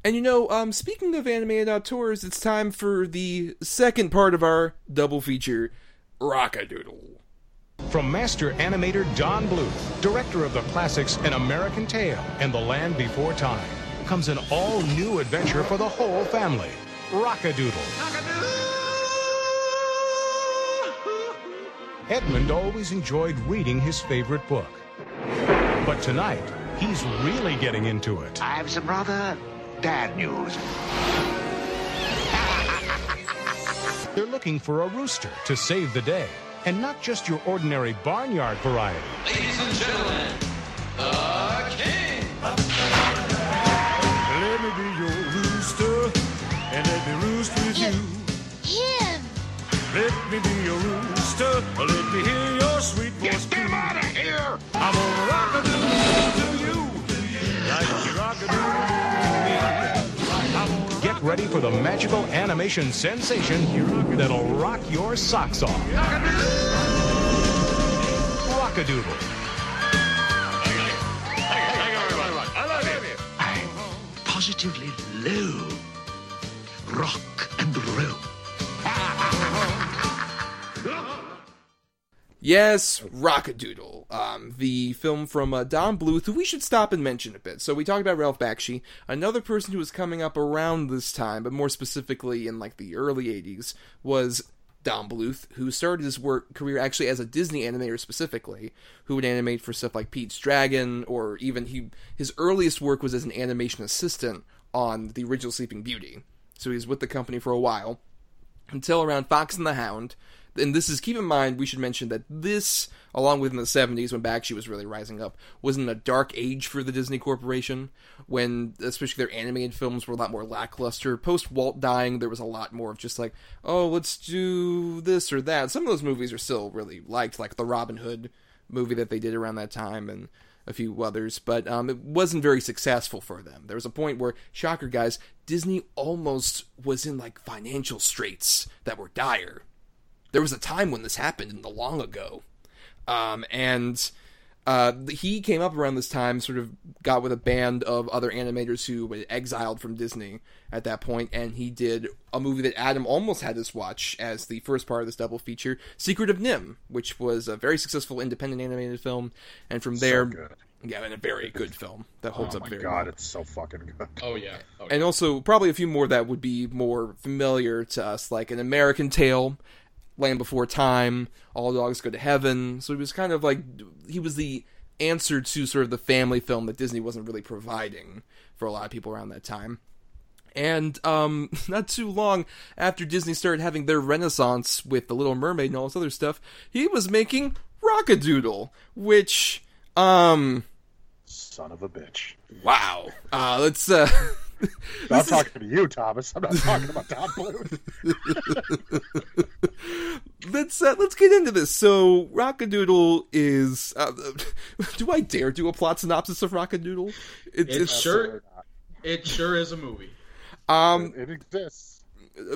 [SPEAKER 2] And you know, um, speaking of animated outdoors, it's time for the second part of our double feature, Rock-a-Doodle.
[SPEAKER 6] From master animator Don Bluth, director of the classics An American Tail and The Land Before Time, comes an all new adventure for the whole family Rock-a-Doodle. Edmund always enjoyed reading his favorite book. But tonight, he's really getting into it.
[SPEAKER 5] I have some rather bad news. [LAUGHS]
[SPEAKER 6] They're looking for a rooster to save the day, and not just your ordinary barnyard variety.
[SPEAKER 7] Ladies and gentlemen, the king.
[SPEAKER 8] Let me be your rooster, and let me roost with you. Let me be your rooster, let me hear your sweet voice.
[SPEAKER 5] Get him out of here!
[SPEAKER 8] I'm gonna rock a doodle to you, like you rock a doodle to me.
[SPEAKER 6] Get ready for the magical animation sensation that'll rock your socks off. Rock-a-Doodle.
[SPEAKER 5] Positively low. Rock
[SPEAKER 2] Yes, Rock-a-Doodle, um, the film from uh, Don Bluth, who we should stop and mention a bit. So we talked about Ralph Bakshi, another person who was coming up around this time, but more specifically in like the early '80s, was Don Bluth, who started his work career actually as a Disney animator specifically, who would animate for stuff like Pete's Dragon, or even he his earliest work was as an animation assistant on the original Sleeping Beauty. So he was with the company for a while until around Fox and the Hound. And this is keep in mind we should mention that this, along with in the seventies when Bakshi was really rising up, was in a dark age for the Disney Corporation, when especially their animated films were a lot more lackluster. Post Walt dying, there was a lot more of just like, oh, let's do this or that. Some of those movies are still really liked, like the Robin Hood movie that they did around that time and a few others, but um, it wasn't very successful for them. There was a point where, shocker guys, Disney almost was in like financial straits that were dire. There was a time when this happened in the long ago, um, and uh, he came up around this time, sort of got with a band of other animators who were exiled from Disney at that point, and he did a movie that Adam almost had us watch as the first part of this double feature, Secret of NIMH, which was a very successful independent animated film, and from there,
[SPEAKER 1] good.
[SPEAKER 2] yeah, and a very good film that holds up.
[SPEAKER 1] Oh
[SPEAKER 2] up
[SPEAKER 1] my
[SPEAKER 2] very
[SPEAKER 1] god,
[SPEAKER 2] well.
[SPEAKER 1] it's so fucking good.
[SPEAKER 4] Oh yeah. Oh, yeah.
[SPEAKER 2] And also probably a few more that would be more familiar to us, like An American Tail, Land Before Time, All Dogs Go to Heaven. So he was kind of like he was the answer to sort of the family film that Disney wasn't really providing for a lot of people around that time. And um, [LAUGHS] not too long after Disney started having their renaissance with The Little Mermaid and all this other stuff, he was making Rock-a-Doodle, which um
[SPEAKER 1] Son of a bitch.
[SPEAKER 2] wow. Uh let's uh [LAUGHS] [LAUGHS]
[SPEAKER 1] I'm
[SPEAKER 2] is-
[SPEAKER 1] talking to you, Thomas. I'm not talking about Tom Bluth. [LAUGHS]
[SPEAKER 2] let's uh, let's get into this. So, Rock-a-Doodle is. Uh, [LAUGHS] do I dare do a plot synopsis of Rock-a-Doodle? It's,
[SPEAKER 4] It
[SPEAKER 2] it's
[SPEAKER 4] sure it sure is a movie.
[SPEAKER 2] um
[SPEAKER 1] It exists.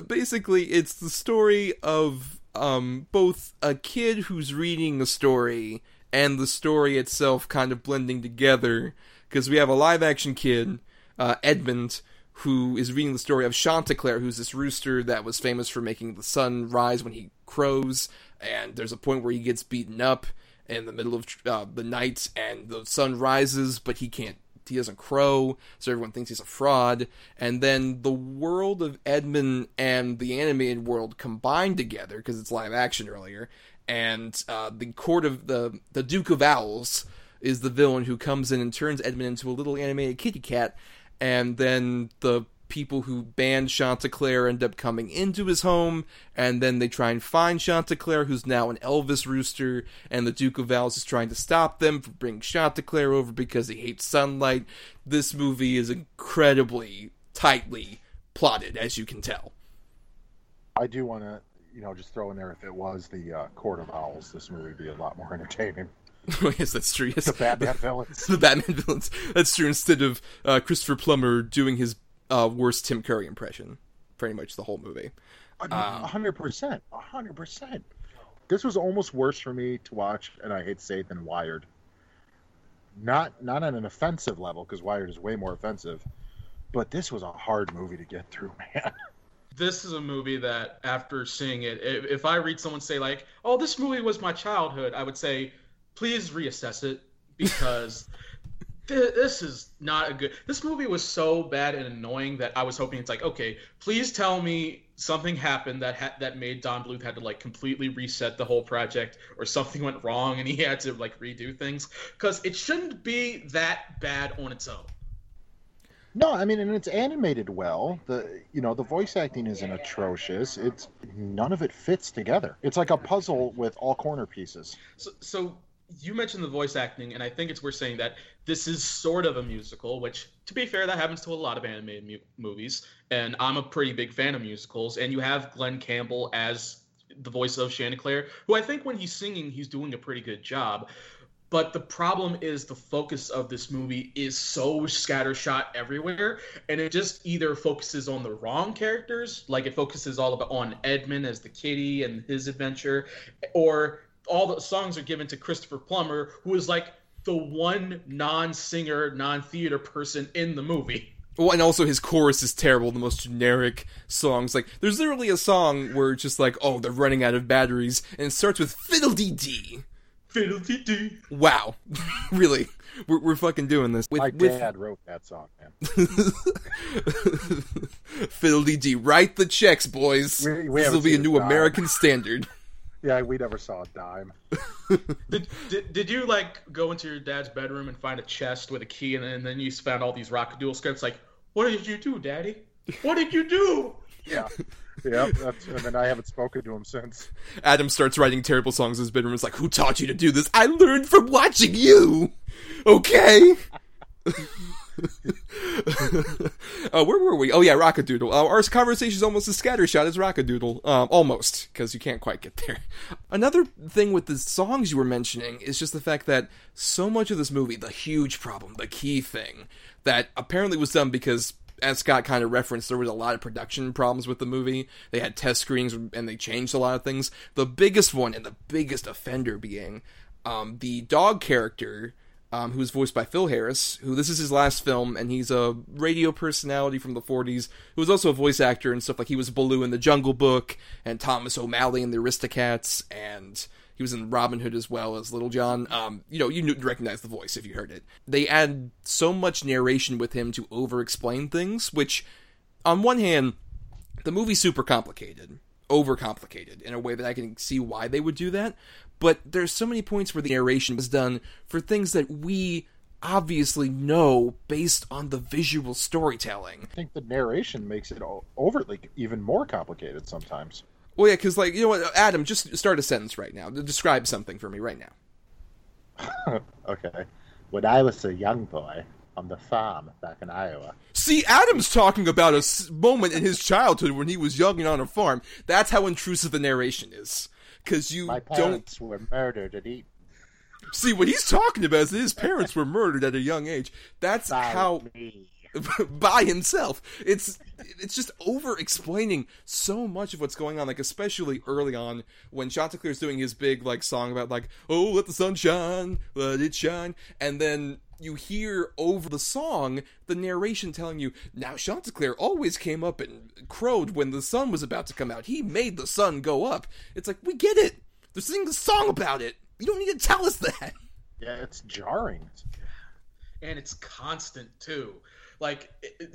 [SPEAKER 2] basically it's the story of um both a kid who's reading a story and the story itself kind of blending together because we have a live action kid uh, Edmund who is reading the story of Chanticleer who's this rooster that was famous for making the sun rise when he crows and there's a point where he gets beaten up in the middle of uh, the night and the sun rises but he can't he doesn't crow, so everyone thinks he's a fraud. And then the world of Edmund and the animated world combine together because it's live action earlier. And uh, the court of the the Duke of Owls is the villain who comes in and turns Edmund into a little animated kitty cat. And then the people who banned Chanticleer end up coming into his home, and then they try and find Chanticleer, who's now an Elvis rooster, and the Duke of Owls is trying to stop them from bringing Chanticleer over because he hates sunlight. This movie is incredibly tightly plotted, as you can tell.
[SPEAKER 1] I do want to, you know, just throw in there if it was the uh, Court of Owls, this movie would be a lot more [LAUGHS] entertaining. [LAUGHS]
[SPEAKER 2] yes, that's true. Yes,
[SPEAKER 1] The Batman villains. [LAUGHS]
[SPEAKER 2] the Batman villains. That's true. Instead of uh, Christopher Plummer doing his uh, worst Tim Curry impression, pretty much the whole movie.
[SPEAKER 1] A hundred percent, a hundred percent. This was almost worse for me to watch, and I hate to say it, than Wired. not not on an offensive level because Wired is way more offensive, but this was a hard movie to get through, [LAUGHS] man.
[SPEAKER 4] this is a movie that after seeing it if, if i read someone say like oh this movie was my childhood i would say please reassess it because [LAUGHS] th- this is not a good this movie was so bad and annoying that i was hoping it's like okay please tell me something happened that ha- that made don bluth had to like completely reset the whole project or something went wrong and he had to like redo things because it shouldn't be that bad on its own
[SPEAKER 1] No, I mean, and it's animated well. The you know the voice acting isn't atrocious. It's none of it fits together. It's like a puzzle with all corner pieces.
[SPEAKER 4] So, so you mentioned the voice acting, and I think it's worth saying that this is sort of a musical, which, to be fair, that happens to a lot of animated mu- movies. And I'm a pretty big fan of musicals. And you have Glen Campbell as the voice of Chanticleer, who I think when he's singing, he's doing a pretty good job. But the problem is the focus of this movie is so scattershot everywhere, and it just either focuses on the wrong characters, like it focuses all about on Edmund as the kitty and his adventure, or all the songs are given to Christopher Plummer, who is like the one non-singer, non-theater person in the movie.
[SPEAKER 2] Well, and also his chorus is terrible. The most generic songs. Like, there's literally a song where it's just like, oh, they're running out of batteries, and it starts with fiddle dee dee.
[SPEAKER 4] Fiddle dee dee.
[SPEAKER 2] Wow, [LAUGHS] really, we're, we're fucking doing this. With,
[SPEAKER 1] My
[SPEAKER 2] with
[SPEAKER 1] dad wrote that song, man. [LAUGHS]
[SPEAKER 2] fiddle dee dee, write the checks, boys.
[SPEAKER 1] We- we
[SPEAKER 2] this will be a new
[SPEAKER 1] it,
[SPEAKER 2] American standard. [LAUGHS]
[SPEAKER 1] Yeah, we never saw a dime. [LAUGHS]
[SPEAKER 4] Did, did, did you like go into your dad's bedroom and find a chest with a key, and then, and then you found all these Rock-a-Doodle scripts? Like, what did you do, Daddy? What did you do?
[SPEAKER 1] Yeah, yeah. That's, and then I haven't spoken to him since.
[SPEAKER 2] Adam starts writing terrible songs in his bedroom. It's like, who taught you to do this? I learned from watching you. Okay. [LAUGHS] [LAUGHS] uh, where were we? Oh yeah, Rock-a-Doodle. Uh, our conversation is almost as scattershot as Rock-a-Doodle. Um, almost, because you can't quite get there. [LAUGHS] Another thing with the songs you were mentioning is just the fact that so much of this movie, the huge problem, the key thing, that apparently was done because as Scott kind of referenced, there was a lot of production problems with the movie. They had test screenings and they changed a lot of things. The biggest one and the biggest offender being um, the dog character, um, who's voiced by Phil Harris, who this is his last film, and he's a radio personality from the 40s, who was also a voice actor and stuff like he was Baloo in the Jungle Book, and Thomas O'Malley in the Aristocats, and he was in Robin Hood as well as Little John. Um, you know, you knew, recognize the voice if you heard it. They add so much narration with him to over-explain things, which, on one hand, the movie's super complicated, overcomplicated in a way that I can see why they would do that. But there's so many points where the narration was done for things that we obviously know based on the visual storytelling.
[SPEAKER 1] I think the narration makes it o- overtly even more complicated sometimes.
[SPEAKER 2] Well, yeah, because like you know what, Adam, just start a sentence right now. Describe something for me right now. [LAUGHS]
[SPEAKER 1] okay. When I was a young boy on the farm back in Iowa,
[SPEAKER 2] See, Adam's talking about a moment in his childhood when he was young and on a farm. That's how intrusive the narration is. Because you
[SPEAKER 1] my
[SPEAKER 2] don't
[SPEAKER 1] parents were murdered and eaten
[SPEAKER 2] see what he's talking about is that his parents were murdered at a young age. That's
[SPEAKER 5] By
[SPEAKER 2] how
[SPEAKER 5] me. [LAUGHS]
[SPEAKER 2] by himself. It's it's just over explaining so much of what's going on, like especially early on when Chanticleer's doing his big like song about like, oh let the sun shine, let it shine, and then you hear over the song the narration telling you now Chanticleer always came up and crowed when the sun was about to come out. He made the sun go up. It's like we get it. They're singing a song about it. You don't need to tell us that.
[SPEAKER 1] Yeah, it's jarring.
[SPEAKER 4] and it's constant too. Like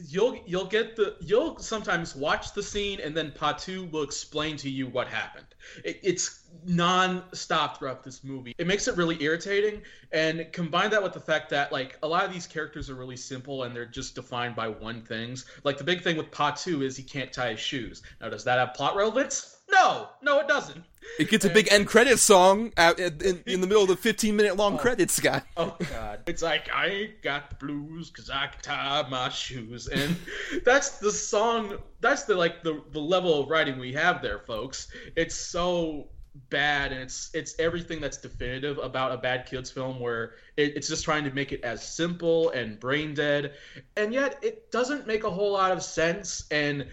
[SPEAKER 4] you'll you'll get the you'll sometimes watch the scene and then Patou will explain to you what happened. It, it's non-stop throughout this movie. It makes it really irritating, and combine that with the fact that like a lot of these characters are really simple and they're just defined by one things. Like the big thing with Patou is he can't tie his shoes. Now, does that have plot relevance? No, no, it doesn't.
[SPEAKER 2] It gets a big end credits song out in, in, the middle of the 15 minute long credits, guy.
[SPEAKER 4] Oh God! It's like I ain't got the blues because I can tie my shoes, and that's the song. That's the like the the level of writing we have there, folks. It's so bad, and it's it's everything that's definitive about a bad kids film, where it, it's just trying to make it as simple and brain dead, and yet it doesn't make a whole lot of sense, and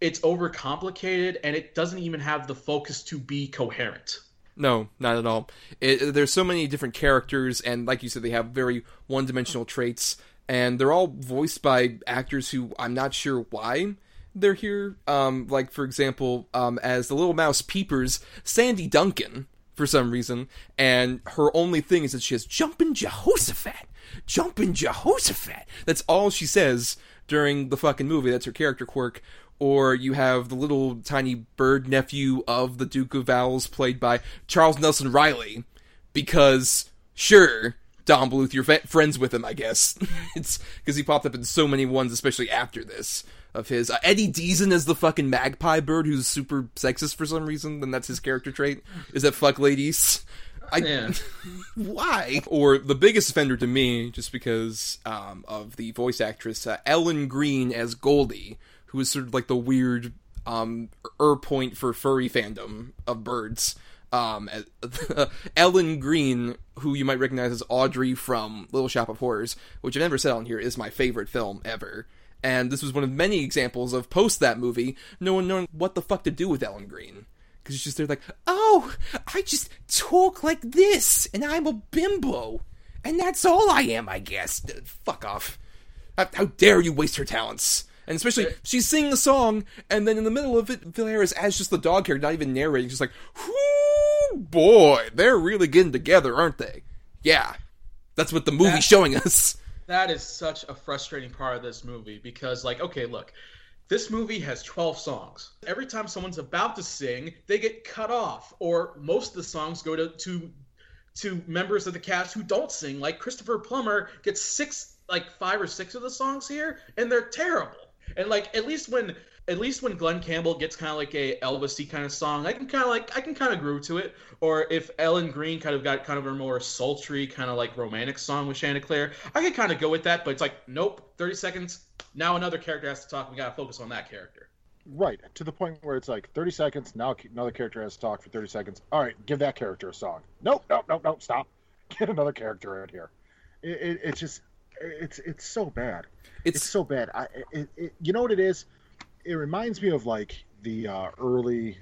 [SPEAKER 4] it's overcomplicated, and it doesn't even have the focus to be coherent.
[SPEAKER 2] No, not at all. It, there's so many different characters, and like you said, they have very one-dimensional traits, and they're all voiced by actors who I'm not sure why they're here. Um, like for example, um, as the little mouse Peepers, Sandy Duncan for some reason, and her only thing is that she has "Jumpin' Jehoshaphat, Jumpin' Jehoshaphat." That's all she says during the fucking movie. That's her character quirk. Or you have the little tiny bird nephew of the Duke of Owls, played by Charles Nelson Reilly, because sure, Don Bluth, you're fa- friends with him, I guess. [LAUGHS] it's because he popped up in so many ones, especially after this of his. Uh, Eddie Deezen is the fucking magpie bird who's super sexist for some reason, and that's his character trait. Is that fuck ladies? I,
[SPEAKER 4] Yeah. [LAUGHS]
[SPEAKER 2] why? Or the biggest offender to me, just because um, of the voice actress uh, Ellen Greene as Goldie, who is sort of like the weird um, er point for furry fandom of birds. Um, [LAUGHS] Ellen Greene, who you might recognize as Audrey from Little Shop of Horrors, which I've never said on here is my favorite film ever. And this was one of many examples of post that movie, no one knowing what the fuck to do with Ellen Greene. Because she's just there like, oh, I just talk like this, and I'm a bimbo. And that's all I am, I guess. Fuck off. How dare you waste her talents? And especially, she's singing a song, and then in the middle of it, Phil Harris as just the dog character, not even narrating, just like, whoo, boy, they're really getting together, aren't they? Yeah. That's what the movie's
[SPEAKER 4] That-
[SPEAKER 2] showing us.
[SPEAKER 4] That is such a frustrating part of this movie because, like, okay, look, this movie has 12 songs. Every time someone's about to sing, they get cut off, or most of the songs go to to, to members of the cast who don't sing. Like Christopher Plummer gets six, like five or six of the songs here, and they're terrible. And like, at least when at least when Glen Campbell gets kind of like a Elvisy kind of song, I can kind of like I can kind of groove to it. Or if Ellen Greene kind of got kind of a more sultry kind of like romantic song with Chanticleer, I could kind of go with that. But it's like nope, thirty seconds. Now another character has to talk. We gotta focus on that character.
[SPEAKER 1] Right to the point where it's like 30 seconds. Now another character has to talk for 30 seconds. All right, give that character a song. Nope, nope, nope, nope. Stop. [LAUGHS] Get another character in here. It, it, it's just, it's it's so bad.
[SPEAKER 2] It's,
[SPEAKER 1] It's so bad. I, it, it, you know what it is? It reminds me of like the uh, early,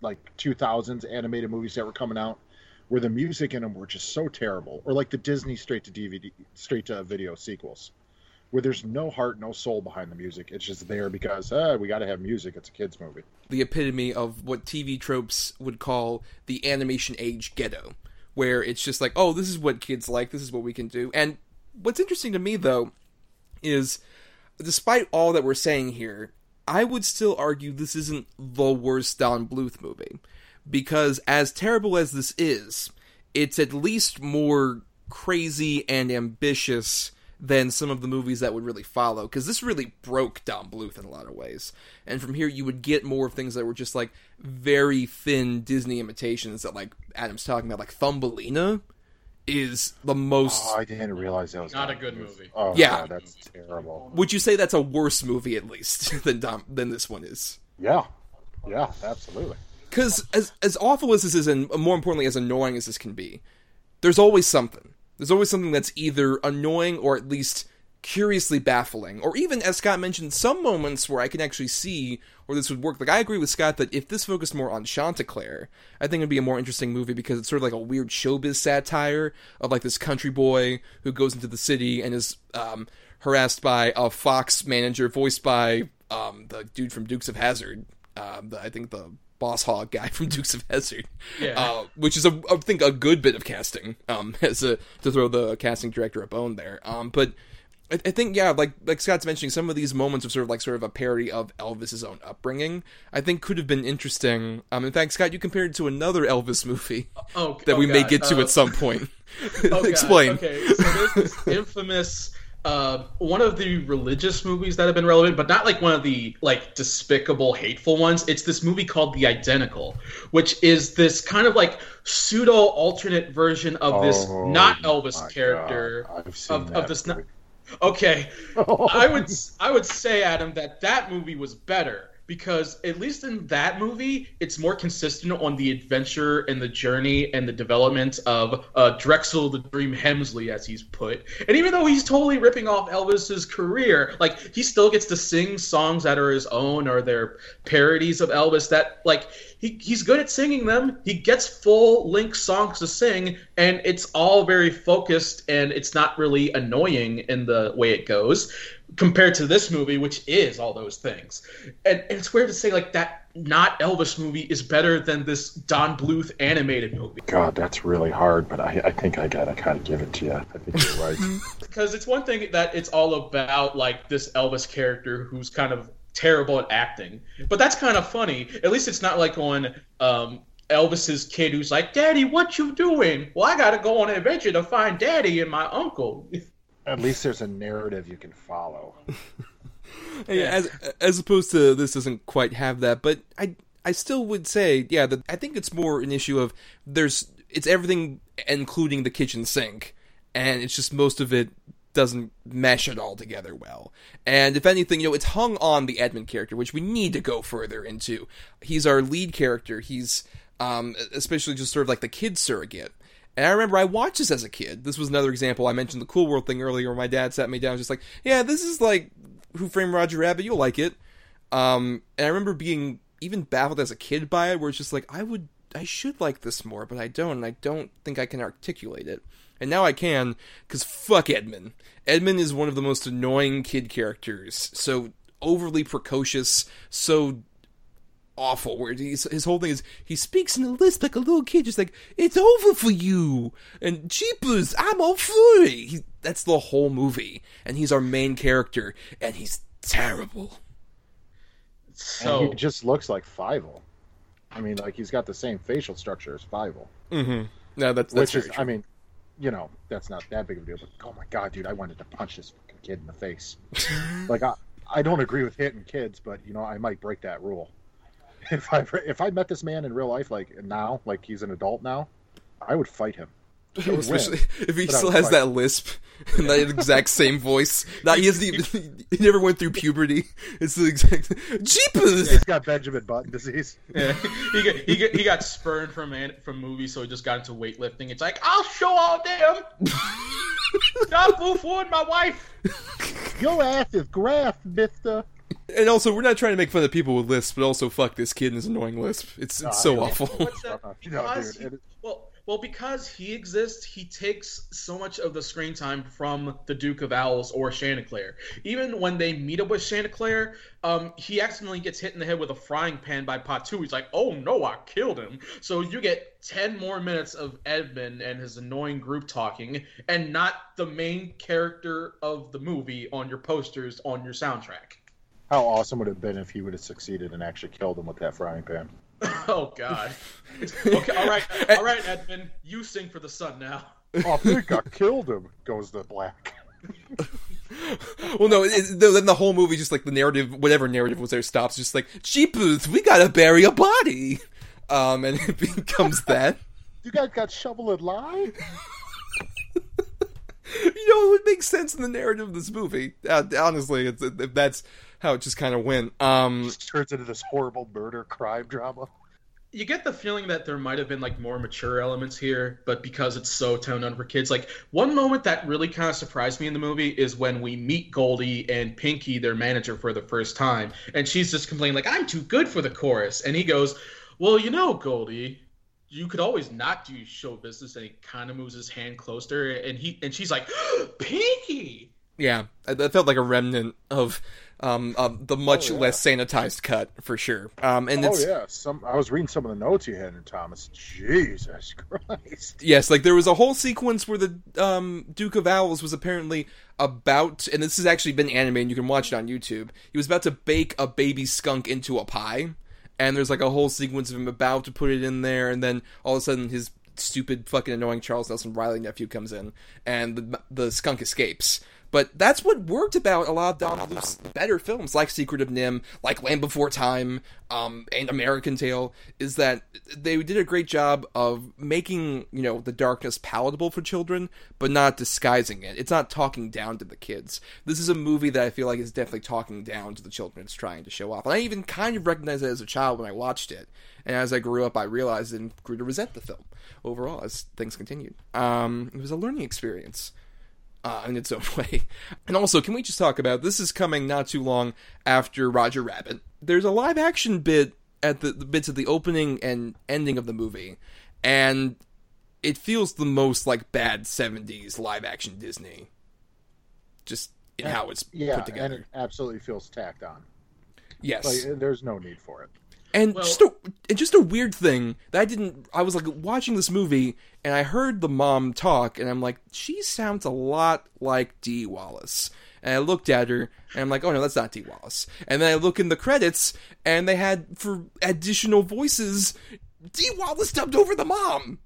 [SPEAKER 1] like 2000s animated movies that were coming out, where the music in them were just so terrible, or like the Disney straight to DVD, straight to video sequels, where there's no heart, no soul behind the music. It's just there because uh, we got to have music. It's a kids movie.
[SPEAKER 2] the epitome of what TV tropes would call the animation age ghetto, where it's just like, oh, this is what kids like, this is what we can do. And what's interesting to me, though, is despite all that we're saying here, I would still argue this isn't the worst Don Bluth movie. Because as terrible as this is, it's at least more crazy and ambitious than some of the movies that would really follow. Because this really broke Don Bluth in a lot of ways. And from here, you would get more of things that were just like very thin Disney imitations that, like Adam's talking about, like Thumbelina is the most.
[SPEAKER 1] Oh, I didn't realize that was
[SPEAKER 4] Not a good
[SPEAKER 1] Bluth.
[SPEAKER 4] movie.
[SPEAKER 1] Oh,
[SPEAKER 2] Yeah.
[SPEAKER 1] God, that's terrible.
[SPEAKER 2] Would you say that's a worse movie at least [LAUGHS] than Dom, than this one is?
[SPEAKER 1] Yeah, yeah, absolutely.
[SPEAKER 2] Because as as awful as this is, and more importantly, as annoying as this can be, there's always something. There's always something that's either annoying or at least curiously baffling, or even, as Scott mentioned, some moments where I can actually see where this would work. Like I agree with Scott that if this focused more on Chanticleer, I think it'd be a more interesting movie because it's sort of like a weird showbiz satire of like this country boy who goes into the city and is um, harassed by a Fox manager voiced by um, the dude from Dukes of Hazzard. Um, the, I think the boss hog guy [LAUGHS] from Dukes of Hazzard,
[SPEAKER 4] Yeah.
[SPEAKER 2] uh, which is a, I think a good bit of casting um, [LAUGHS] as a to throw the casting director a bone there. Um, but I, I think yeah, like like Scott's mentioning, some of these moments of sort of like sort of a parody of Elvis's own upbringing, I think could have been interesting. Um, in fact, Scott, you compared it to another Elvis movie [LAUGHS]
[SPEAKER 4] Oh,
[SPEAKER 2] that
[SPEAKER 4] oh
[SPEAKER 2] we may get to
[SPEAKER 4] Uh,
[SPEAKER 2] at some point. [LAUGHS]
[SPEAKER 4] Oh, [LAUGHS] God.
[SPEAKER 2] Explain.
[SPEAKER 4] Okay, so there's this infamous uh, one of the religious movies that have been relevant, but not like one of the like despicable, hateful ones. It's this movie called The Identical, which is this kind of like pseudo alternate version of this
[SPEAKER 1] Oh,
[SPEAKER 4] not Elvis character
[SPEAKER 1] God, I've seen
[SPEAKER 4] of,
[SPEAKER 1] that
[SPEAKER 4] of this. Not,
[SPEAKER 1] movie.
[SPEAKER 4] Okay, [LAUGHS] I would I would say Adam that that movie was better because at least in that movie, it's more consistent on the adventure and the journey and the development of uh, Drexel the Dream Hemsley, as he's put. And even though he's totally ripping off Elvis's career, like he still gets to sing songs that are his own or they're parodies of Elvis. That like he, he's good at singing them. He gets full length songs to sing, and it's all very focused and it's not really annoying in the way it goes compared to this movie, which is all those things. And, and it's weird to say like that not Elvis movie is better than this Don Bluth animated movie.
[SPEAKER 1] God, that's really hard, but I, I think I gotta kind of give it to you. I think you're right. [LAUGHS]
[SPEAKER 4] because it's one thing that it's all about like this Elvis character who's kind of terrible at acting, but that's kind of funny. At least it's not like on um, Elvis's kid who's like, "Daddy, what you doing?" Well, I gotta go on an adventure to find Daddy and my uncle. [LAUGHS]
[SPEAKER 1] At least there's a narrative you can follow. [LAUGHS]
[SPEAKER 2] Yeah, as as opposed to this doesn't quite have that, but I I still would say yeah that I think it's more an issue of there's it's everything including the kitchen sink, and it's just most of it doesn't mesh it all together well. And if anything, you know, it's hung on the Edmund character, which we need to go further into. He's our lead character. He's um, especially just sort of like the kid surrogate. And I remember I watched this as a kid. This was another example. I mentioned the Cool World thing earlier. Where my dad sat me down, and was just like, "Yeah, this is like Who Framed Roger Rabbit. You'll like it." Um, and I remember being even baffled as a kid by it, where it's just like, I would, I should like this more, but I don't, and I don't think I can articulate it. And now I can, because fuck Edmund. Edmund is one of the most annoying kid characters. So overly precocious, so awful. Where he's, his whole thing is he speaks in a lisp like a little kid, just like it's over for you and jeepers, I'm all for it. He, that's the whole movie, and he's our main character, and he's terrible.
[SPEAKER 4] So
[SPEAKER 1] and he just looks like Fievel. I mean, like he's got the same facial structure as Fievel,
[SPEAKER 2] Mm-hmm. No, that's that's
[SPEAKER 1] which is,
[SPEAKER 2] very
[SPEAKER 1] I mean, you know, that's not that big of a deal. But oh my god, dude, I wanted to punch this fucking kid in the face. [LAUGHS] like I, I don't agree with hitting kids, but you know, I might break that rule. [LAUGHS] If I if I met this man in real life, like now, like he's an adult now, I would fight him. [LAUGHS] I would win.
[SPEAKER 2] Especially if he
[SPEAKER 1] But
[SPEAKER 2] still has
[SPEAKER 1] fight.
[SPEAKER 2] that lisp [LAUGHS] and that exact same voice. Not he hasn't even he never went through puberty. It's the exact jeepers.
[SPEAKER 1] He's got Benjamin Button disease.
[SPEAKER 4] Yeah, he got, he got he got spurned from man, from movies, so he just got into weightlifting. It's like I'll show all them. Stop booing my wife.
[SPEAKER 1] Your ass is graft, Mister.
[SPEAKER 2] And also, we're not trying to make fun of people with lisps, but also fuck this kid and his annoying lisp. It's it's so
[SPEAKER 1] I-
[SPEAKER 2] awful.
[SPEAKER 4] What's that?
[SPEAKER 1] Uh, no,
[SPEAKER 4] Because he- well, well, because he exists, he takes so much of the screen time from the Duke of Owls or Chanticleer. Even when they meet up with Chanticleer, um, he accidentally gets hit in the head with a frying pan by Patou. He's like, "Oh no, I killed him!" So you get ten more minutes of Edmund and his annoying group talking, and not the main character of the movie on your posters on your soundtrack.
[SPEAKER 1] How awesome would it have been if he would have succeeded and actually killed him with that frying pan? [LAUGHS]
[SPEAKER 4] Oh God. okay, all right, [LAUGHS] all right, Edmund, you sing for the sun now. [LAUGHS]
[SPEAKER 1] Oh, I think I killed him. Goes the black.
[SPEAKER 2] well, no, it, it- then the whole movie just like the narrative, whatever narrative was there, stops. Just like jeepers, we gotta bury a body. Um, and it becomes that.
[SPEAKER 1] You guys got shovel and lie?
[SPEAKER 2] you know, it would make sense in the narrative of this movie. Uh, honestly, it's, if that's how it just kind of went. Um,
[SPEAKER 1] Just turns into this horrible murder crime drama.
[SPEAKER 4] you get the feeling that there might have been like more mature elements here, but because it's so toned down for kids, like one moment that really kind of surprised me in the movie is when we meet Goldie and Pinky, their manager, for the first time, and she's just complaining like, "I'm too good for the chorus," and he goes, "Well, you know, Goldie." You could always not do show business, and he kind of moves his hand closer, and he and she's like, [GASPS] "Pinky."
[SPEAKER 2] yeah, that that felt like a remnant of um, of the much
[SPEAKER 1] Oh, yeah.
[SPEAKER 2] less sanitized cut for sure. Um, and
[SPEAKER 1] Oh yeah, some I was reading some of the notes you had in Thomas. Jesus [LAUGHS] Christ!
[SPEAKER 2] Yes, like there was a whole sequence where the um, Duke of Owls was apparently about, and this has actually been animated. And you can watch it on YouTube. He was about to bake a baby skunk into a pie, and there's like a whole sequence of him about to put it in there, and then all of a sudden his stupid, fucking annoying Charles Nelson Reilly nephew comes in, and the the skunk escapes. But that's what worked about a lot of Don Bluth's better films, like Secret of NIMH, like Land Before Time, um, and American Tail, is that they did a great job of making, you know, the darkness palatable for children, but not disguising it. It's not talking down to the kids. This is a movie that I feel like is definitely talking down to the children it's trying to show off. And I even kind of recognized it as a child when I watched it. And as I grew up, I realized and grew to resent the film overall as things continued. Um, it was a learning experience uh, in its own [LAUGHS] way. And also, can we just talk about this is coming not too long after Roger Rabbit. There's a live action bit at the, the bits of the opening and ending of the movie, and it feels the most like bad 70s live action Disney. Just in how it's
[SPEAKER 1] yeah,
[SPEAKER 2] put together.
[SPEAKER 1] and it absolutely feels tacked on.
[SPEAKER 2] yes.
[SPEAKER 1] Like there's no need for it.
[SPEAKER 2] And
[SPEAKER 4] Well-
[SPEAKER 2] just a and just a weird thing that I didn't. I was like watching this movie and I heard the mom talk, and I'm like, she sounds a lot like Dee Wallace. And I looked at her, and I'm like, oh no, that's not Dee Wallace. And then I look in the credits, and they had for additional voices, Dee Wallace dubbed over the mom.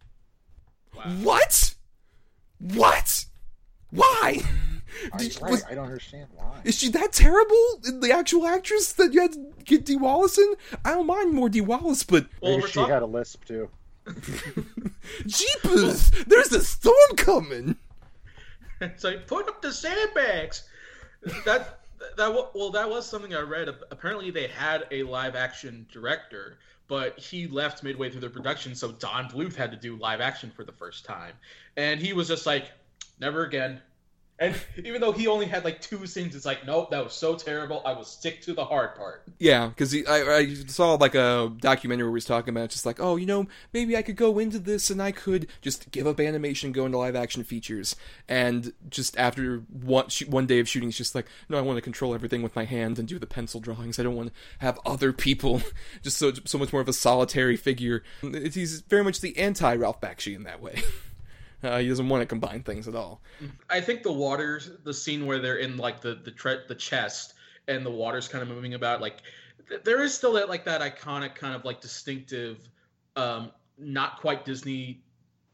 [SPEAKER 2] What? What? Why?
[SPEAKER 1] I,
[SPEAKER 2] Did-
[SPEAKER 1] right,
[SPEAKER 2] was-
[SPEAKER 1] I don't understand why.
[SPEAKER 2] is she that terrible? The actual actress that you had to get Dee Wallace in? I don't mind more Dee Wallace, but
[SPEAKER 4] Well,
[SPEAKER 1] Maybe she
[SPEAKER 4] talk-
[SPEAKER 1] had a lisp too. [LAUGHS]
[SPEAKER 2] Jeepers! There's a storm coming. [LAUGHS]
[SPEAKER 4] so like put up the sandbags. That that well, that was something I read. Apparently, they had a live action director, but he left midway through the production, so Don Bluth had to do live action for the first time, and he was just like, "Never again." And even though he only had like two scenes, it's like, nope, that was so terrible. I will stick to the hard part.
[SPEAKER 2] Yeah, because I, I saw like a documentary where he was talking about just like, oh, you know, maybe I could go into this and I could just give up animation, go into live action features, and just after one sh- one day of shooting, it's just like, no, I want to control everything with my hand and do the pencil drawings. I don't want to have other people, [LAUGHS] just so so much more of a solitary figure. It's, he's very much the anti Ralph Bakshi in that way. [LAUGHS] [LAUGHS] Uh, he doesn't want to combine things at all.
[SPEAKER 4] I think the waters, the scene where they're in like the the tre- the chest and the water's kind of moving about, like th- there is still that like that iconic kind of like distinctive, um, not quite Disney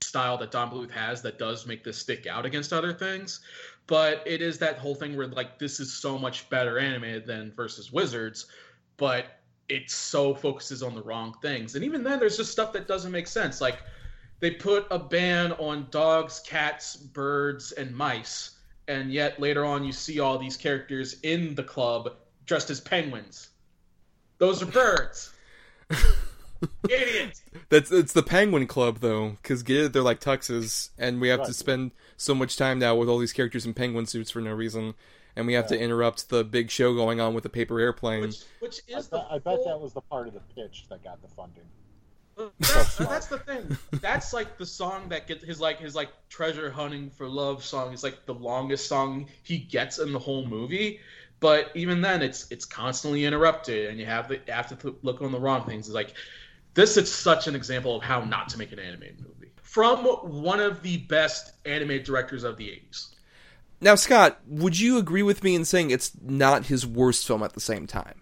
[SPEAKER 4] style that Don Bluth has that does make this stick out against other things. But it is that whole thing where like this is so much better animated than versus Wizards, but it so focuses on the wrong things. And even then, there's just stuff that doesn't make sense. Like they put a ban on dogs, cats, birds, and mice, and yet later on you see all these characters in the club dressed as penguins. Those are birds. [LAUGHS] Idiot.
[SPEAKER 2] That's it's the Penguin Club though, because get it, they're like tuxes, and we have to spend so much time now with all these characters in penguin suits for no reason, and we have to interrupt the big show going on with the paper airplane.
[SPEAKER 4] Which, which
[SPEAKER 1] I,
[SPEAKER 4] is the
[SPEAKER 1] bet, I bet that was the part of the pitch that got the funding.
[SPEAKER 4] That's, that's the thing. That's like the song that gets his like his like treasure hunting for love song is like the longest song he gets in the whole movie. But even then, it's it's constantly interrupted, and you have the you have to look on the wrong things. It's like this is such an example of how not to make an animated movie from one of the best animated directors of the '80s.
[SPEAKER 2] Now, Scott, would you agree with me in saying it's not his worst film at the same time?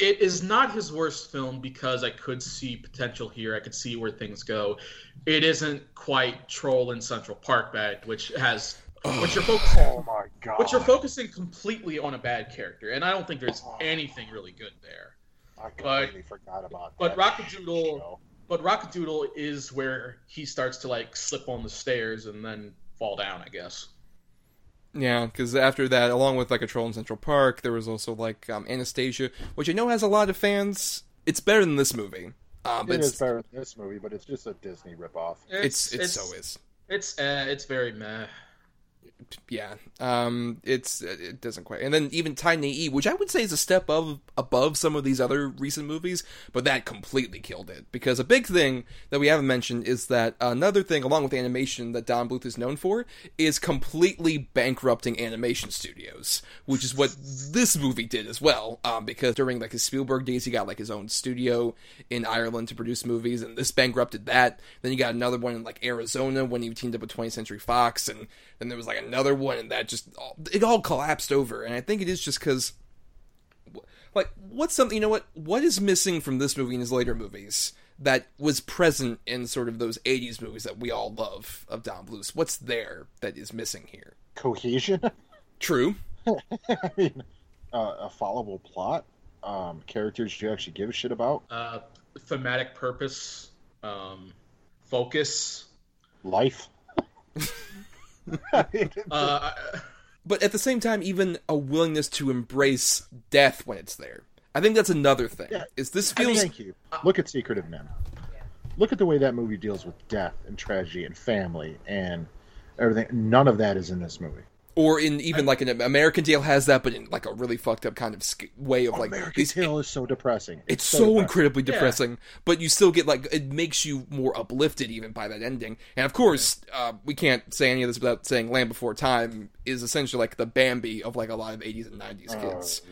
[SPEAKER 4] It is not his worst film because I could see potential here. I could see where things go. It isn't quite Troll in Central Park bad, which has which you're focusing
[SPEAKER 1] Oh my god!
[SPEAKER 4] But you're focusing completely on a bad character, and I don't think there's uh-huh. anything really good there.
[SPEAKER 1] I completely forgot about
[SPEAKER 4] but
[SPEAKER 1] that
[SPEAKER 4] Rock-a-Doodle-. But Rock-a-Doodle is where he starts to like slip on the stairs and then fall down, I guess.
[SPEAKER 2] Yeah, because after that, along with like a Troll in Central Park, there was also like um, Anastasia, which I know has a lot of fans. It's better than this movie. Um, but
[SPEAKER 1] It
[SPEAKER 2] it's,
[SPEAKER 1] is better than this movie, but it's just a Disney ripoff.
[SPEAKER 2] it's, it's so is.
[SPEAKER 4] It's uh, it's very meh.
[SPEAKER 2] Yeah um it's it doesn't quite and then even tiny e which i would say is a step of above some of these other recent movies but that completely killed it because a big thing that we haven't mentioned is that another thing along with animation that don bluth is known for is completely bankrupting animation studios which is what this movie did as well um because during like his spielberg days he got like his own studio in ireland to produce movies and this bankrupted that. Then you got another one in like arizona when he teamed up with 20th century fox and then there was like another one and that just all, it all collapsed over and i think it is just because like what's something you know what what is missing from this movie and his later movies that was present in sort of those 80s movies that we all love of don bluth what's there that is missing here
[SPEAKER 1] Cohesion. [LAUGHS]
[SPEAKER 2] True.
[SPEAKER 1] I mean, uh, a followable plot, um, characters you actually give a shit about,
[SPEAKER 4] Uh, thematic purpose, um, focus.
[SPEAKER 1] life. [LAUGHS] [LAUGHS]
[SPEAKER 4] Uh,
[SPEAKER 2] But at the same time, even a willingness to embrace death when it's there. I think that's another thing.
[SPEAKER 1] Yeah.
[SPEAKER 2] Is this
[SPEAKER 1] I mean,
[SPEAKER 2] feels
[SPEAKER 1] thank you. Look at Secret of NIMH. Look at the way that movie deals with death and tragedy and family and everything. None of that is in this movie.
[SPEAKER 2] Or in even like an American Tail has that, but in like a really fucked up kind of sk- way of like
[SPEAKER 1] American
[SPEAKER 2] these-
[SPEAKER 1] Tail is so depressing.
[SPEAKER 2] It's so,
[SPEAKER 1] depressing.
[SPEAKER 2] incredibly
[SPEAKER 4] Yeah.
[SPEAKER 2] depressing, but you still get like it makes you more uplifted even by that ending. And of course, uh, we can't say any of this without saying Land Before Time is essentially like the Bambi of like a lot of 80s and 90s
[SPEAKER 1] Oh,
[SPEAKER 2] kids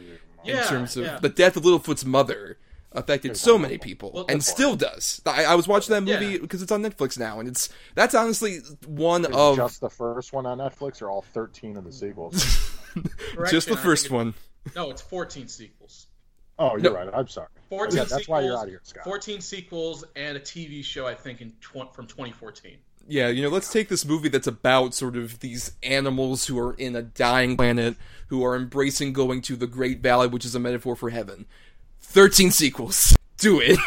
[SPEAKER 4] yeah,
[SPEAKER 2] in terms of
[SPEAKER 4] yeah.
[SPEAKER 2] the death of Littlefoot's mother affected so many people
[SPEAKER 4] Well,
[SPEAKER 2] and
[SPEAKER 4] the-
[SPEAKER 2] still does. I, I was watching that movie
[SPEAKER 4] Yeah.
[SPEAKER 2] because it's on Netflix now, and it's that's honestly one
[SPEAKER 1] Is
[SPEAKER 2] of
[SPEAKER 1] just the first one on Netflix or all 13 of the sequels? [LAUGHS]
[SPEAKER 2] just the first one.
[SPEAKER 4] No, it's 14 sequels.
[SPEAKER 1] Oh, you're
[SPEAKER 2] No.
[SPEAKER 1] right. I'm sorry.
[SPEAKER 4] 14
[SPEAKER 1] Yeah, that's
[SPEAKER 4] sequels,
[SPEAKER 1] why you're out of here, Scott.
[SPEAKER 4] 14 sequels and a TV show, I think, in tw- from 2014.
[SPEAKER 2] Yeah, you know, let's take this movie that's about sort of these animals who are in a dying planet who are embracing going to the Great Valley, which is a metaphor for heaven. 13 sequels. Do it.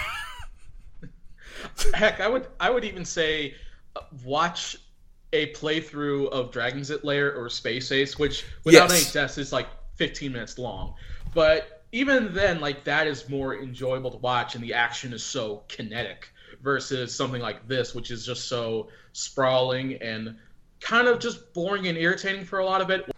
[SPEAKER 2] [LAUGHS]
[SPEAKER 4] Heck, I would I would even say uh, watch a playthrough of Dragon's It Lair or Space Ace, which without
[SPEAKER 2] Yes.
[SPEAKER 4] any deaths is like 15 minutes long. But even then, like that is more enjoyable to watch, and the action is so kinetic versus something like this, which is just so sprawling and kind of just boring and irritating for a lot of it.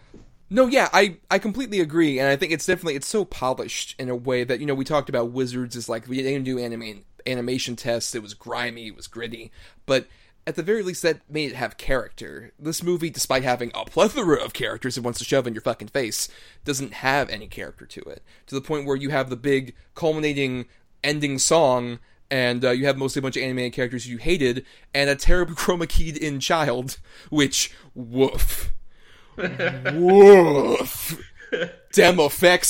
[SPEAKER 2] No, yeah, I, I completely agree, and I think it's definitely it's so polished in a way that you know we talked about Wizards is like we didn't do anime animation tests. It was grimy, it was gritty, but at the very least that made it have character. This movie, despite having a plethora of characters it wants to shove in your fucking face, doesn't have any character to it. To the point where you have the big culminating ending song. And uh, you have mostly a bunch of animated characters you hated, and a terrible [LAUGHS] chroma keyed in child, which, woof. Woof.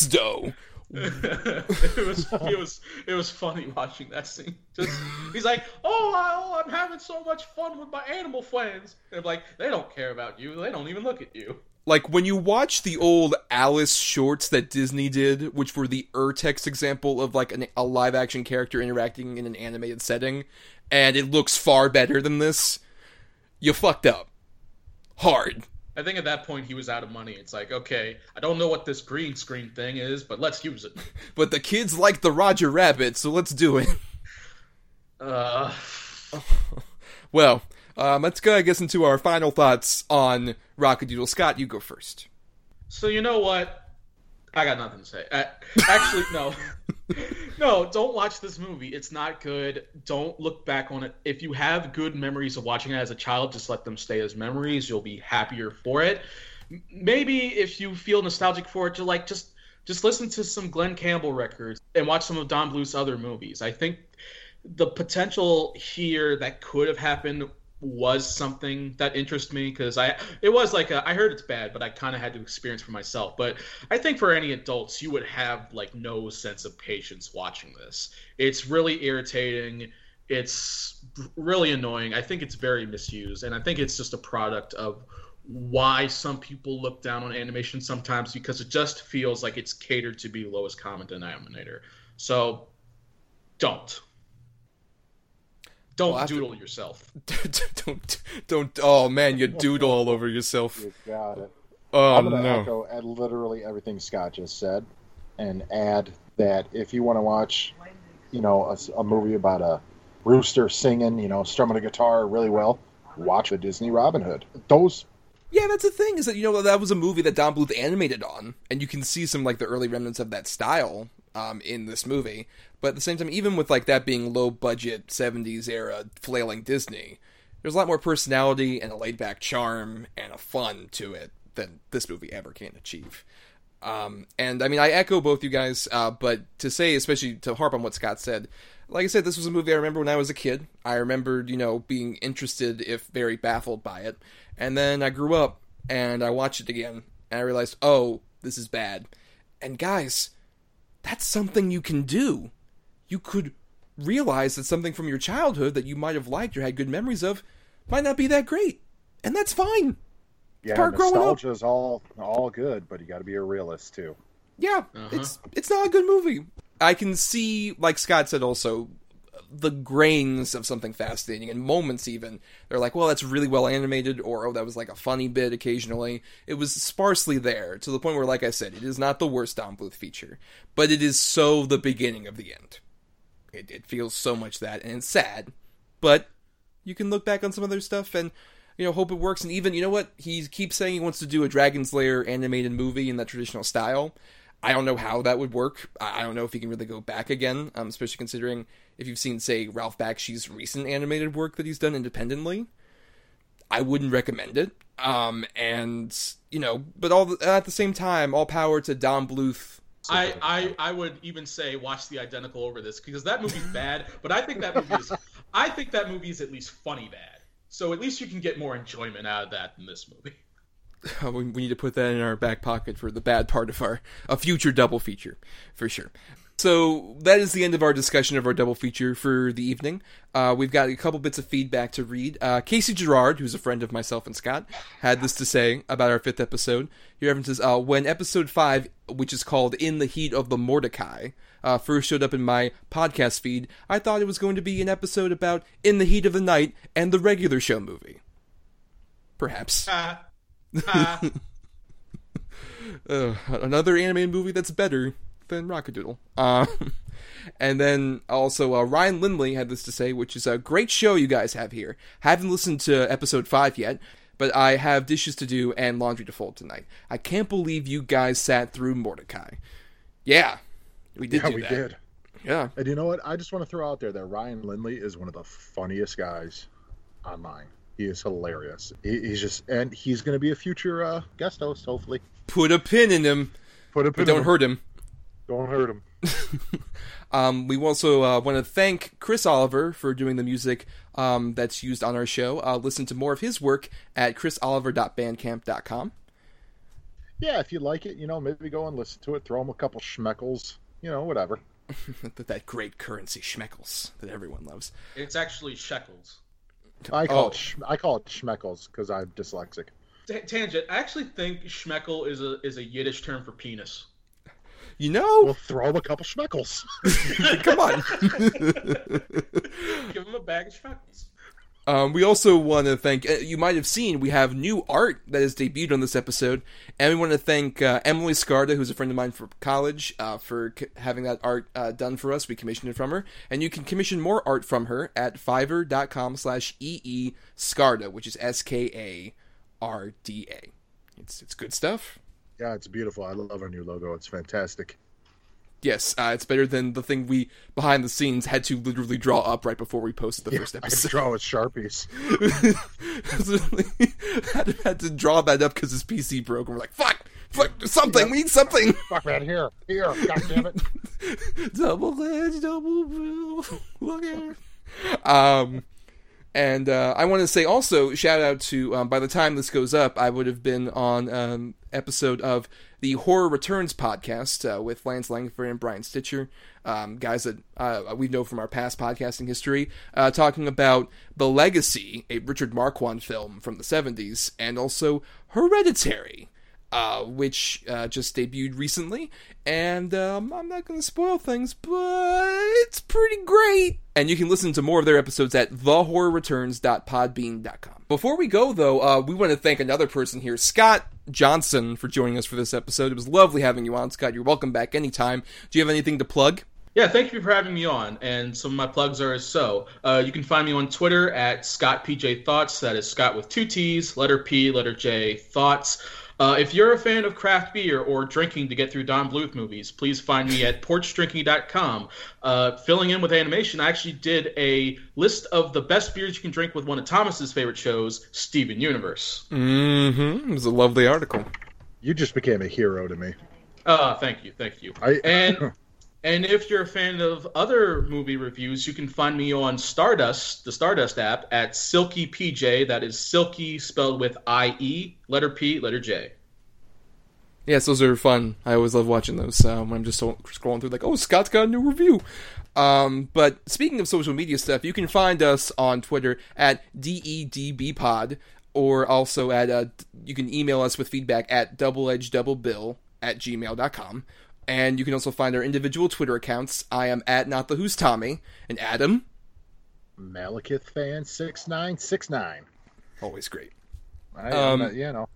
[SPEAKER 2] Though. [LAUGHS]
[SPEAKER 4] it was it was it was funny watching that scene. Just he's like, "Oh, I, oh, I'm having so much fun with my animal friends." And I'm like, "They don't care about you. They don't even look at you."
[SPEAKER 2] Like when you watch the old Alice shorts that Disney did, which were the Urtext example of like an, a live action character interacting in an animated setting, and it looks far better than this, you fucked up. Hard.
[SPEAKER 4] I think at that point he was out of money. It's like, okay, I don't know what this green screen thing is, but let's use it. [LAUGHS]
[SPEAKER 2] But the kids like the Roger Rabbit, so let's do it. [LAUGHS]
[SPEAKER 4] Uh, [LAUGHS]
[SPEAKER 2] Well, um, let's go, I guess, into our final thoughts on Rock-a-Doodle. Scott, you go first.
[SPEAKER 4] so you know what? I got nothing to say. Uh, actually, no, [LAUGHS] no. Don't watch this movie. It's not good. Don't look back on it. If you have good memories of watching it as a child, just let them stay as memories. You'll be happier for it. Maybe if you feel nostalgic for it, to like just just listen to some Glen Campbell records and watch some of Don Bluth's other movies. I think the potential here that could have happened was something that interests me because I it was like a, I heard it's bad, but I kind of had to experience for myself. But I think for any adults, you would have like no sense of patience watching this. It's really irritating. It's really annoying. I think it's very misused, and I think it's just a product of why some people look down on animation sometimes because it just feels like it's catered to be lowest common denominator. So don't. Don't
[SPEAKER 2] Well, after-
[SPEAKER 4] doodle yourself. [LAUGHS]
[SPEAKER 2] don't, don't. Oh man, you doodle all over yourself.
[SPEAKER 1] You got it.
[SPEAKER 2] Oh
[SPEAKER 1] I'm going to
[SPEAKER 2] no.
[SPEAKER 1] echo at literally everything Scott just said and add that if you want to watch, you know, a, s- a movie about a rooster singing, you know, strumming a guitar really well, watch the Disney Robin Hood. Those
[SPEAKER 2] Yeah, that's the thing is that you know that was a movie that Don Bluth animated on, and you can see some like the early remnants of that style um, in this movie. But at the same time, even with like that being low budget '70s era flailing Disney, there's a lot more personality and a laid back charm and a fun to it than this movie ever can achieve. Um, and I mean, I echo both you guys, uh, but to say, especially to harp on what Scott said, like I said, this was a movie I remember when I was a kid. I remembered, you know, being interested, if very baffled by it. And then I grew up and I watched it again and I realized, oh, this is bad. And guys, that's something you can do. You could realize that something from your childhood that you might have liked or had good memories of might not be that great. And that's fine.
[SPEAKER 1] Yeah,
[SPEAKER 2] part growing up.
[SPEAKER 1] nostalgia is all all good, but you got to be a realist too.
[SPEAKER 2] Yeah, uh-huh. it's it's not a good movie. I can see, like Scott said, also the grains of something fascinating and moments. Even they're like, well, that's really well animated, or oh, that was like a funny bit occasionally. It was sparsely there to the point where, like I said, it is not the worst Don Bluth feature, but it is so the beginning of the end. It, it feels so much that, and it's sad, but you can look back on some other stuff and you know hope it works. And even you know what he keeps saying he wants to do a Dragon's Lair animated movie in that traditional style. I don't know how that would work. I don't know if he can really go back again, um, especially considering if you've seen, say, Ralph Bakshi's recent animated work that he's done independently. I wouldn't recommend it. Um, and you know, but all at the same time, all power to Don Bluth.
[SPEAKER 4] I, I I would even say watch the identical over this because that movie's bad, but I think that movie is I think that movie is at least funny bad. So at least you can get more enjoyment out of that than this movie. [LAUGHS]
[SPEAKER 2] we, we need to put that in our back pocket for the bad part of our a future double feature for sure. So that is the end of our discussion of our double feature for the evening. Uh, we've got a couple bits of feedback to read. Uh, Casey Gerard, who's a friend of myself and Scott, had this to say about our fifth episode. He references uh, when episode five, which is called "In the Heat of the Mordecai," uh, first showed up in my podcast feed. I thought it was going to be an episode about "In the Heat of the Night" and the regular show movie. Perhaps. [LAUGHS] Uh, another animated movie that's better than Rock-a-Doodle. Um, [LAUGHS] and then also uh, Ryan Lindley had this to say, which is a great show you guys have here. Haven't listened to episode five yet, but I have dishes to do and laundry to fold tonight. I can't believe you guys sat through Mordecai. Yeah, we did.
[SPEAKER 1] yeah,
[SPEAKER 2] do
[SPEAKER 1] we
[SPEAKER 2] that.
[SPEAKER 1] did.
[SPEAKER 2] Yeah,
[SPEAKER 1] And you know what? I just want to throw out there that Ryan Lindley is one of the funniest guys online. He is hilarious. He, he's just, and he's going to be a future uh, guest host, hopefully.
[SPEAKER 2] put a pin in him,
[SPEAKER 1] Put a
[SPEAKER 2] but don't hurt him.
[SPEAKER 1] Don't hurt him. [LAUGHS]
[SPEAKER 2] Um, we also uh, want to thank Chris Oliver for doing the music um, that's used on our show. Uh, listen to more of his work at chrisoliver.bandcamp.com.
[SPEAKER 1] Yeah, if you like it, you know, maybe go and listen to it. Throw him a couple schmeckles, you know, whatever. [LAUGHS]
[SPEAKER 2] that, that great currency schmeckles that everyone loves.
[SPEAKER 4] It's actually shekels.
[SPEAKER 1] I call
[SPEAKER 2] Oh.
[SPEAKER 1] it sch- I call it schmeckles because I'm dyslexic.
[SPEAKER 4] Ta tangent. I actually think schmeckel is a is a Yiddish term for penis.
[SPEAKER 2] You know,
[SPEAKER 1] We'll throw him a couple schmeckles. [LAUGHS]
[SPEAKER 2] come on. [LAUGHS]
[SPEAKER 4] Give him a bag of schmeckles.
[SPEAKER 2] Um, we also want to thank, uh, you might have seen, we have new art that has debuted on this episode. And we want to thank uh, Emily Skarda, who's a friend of mine from college, uh, for c- having that art uh, done for us. We commissioned it from her. And you can commission more art from her at fiverr.com slash EE Skarda, which is S K A R D A. It's, it's good stuff.
[SPEAKER 1] yeah, it's beautiful. I love our new logo. It's fantastic.
[SPEAKER 2] Yes, uh, it's better than the thing we, behind the scenes, had to literally draw up right before we posted the first episode.
[SPEAKER 1] I
[SPEAKER 2] episode.
[SPEAKER 1] draw with sharpies. [LAUGHS]
[SPEAKER 2] had, to, had to draw that up because his PC broke, and we're like, "Fuck, fuck, something. We need something." [LAUGHS]
[SPEAKER 1] Fuck man, here, here, god damn it. [LAUGHS]
[SPEAKER 2] double edge, double bill. Look at. Um, and uh, I want to say also shout out to. Um, by the time this goes up, I would have been on um, episode of the Horror Returns podcast uh, with Lance Langford and Brian Stitcher, um, guys that uh, we know from our past podcasting history, uh, talking about The Legacy, a Richard Marquand film from the '70s, and also Hereditary uh, which uh, just debuted recently. And um, I'm not going to spoil things, but it's pretty great. And you can listen to more of their episodes at thehorrorreturns.podbean.com. Before we go, though, uh, we want to thank another person here, Scott Johnson, for joining us for this episode. It was lovely having you on, Scott. You're welcome back anytime. Do you have anything to plug?
[SPEAKER 4] Yeah, thank you for having me on. And some of my plugs are as so. Uh, you can find me on Twitter at ScottPJ Thoughts. That is Scott with two T's, letter P, letter J, Thoughts. Uh, if you're a fan of craft beer or drinking to get through Don Bluth movies, please find me at porchdrinking.com. Uh, filling in with animation, I actually did a list of the best beers you can drink with one of Thomas's favorite shows, Steven Universe.
[SPEAKER 2] Mm-hmm. It was a lovely article.
[SPEAKER 1] You just became a hero to me.
[SPEAKER 4] Uh, thank you, thank you.
[SPEAKER 1] I
[SPEAKER 4] And [LAUGHS] and if you're a fan of other movie reviews, you can find me on Stardust, the Stardust app, at Silky PJ. That is Silky spelled with I E, letter P, letter J.
[SPEAKER 2] Yes, those are fun. I always love watching those uh, when I'm just scrolling through, like, oh, Scott's got a new review. Um, but speaking of social media stuff, you can find us on Twitter at DEDBpod. or also at uh, you can email us with feedback at doubleedgeddoublebill at gmail.com. And you can also find our individual Twitter accounts. I am at not the who's Tommy, and Adam,
[SPEAKER 1] Malekith fan six nine six nine.
[SPEAKER 2] always great.
[SPEAKER 1] I,
[SPEAKER 2] Um,
[SPEAKER 1] uh, you know,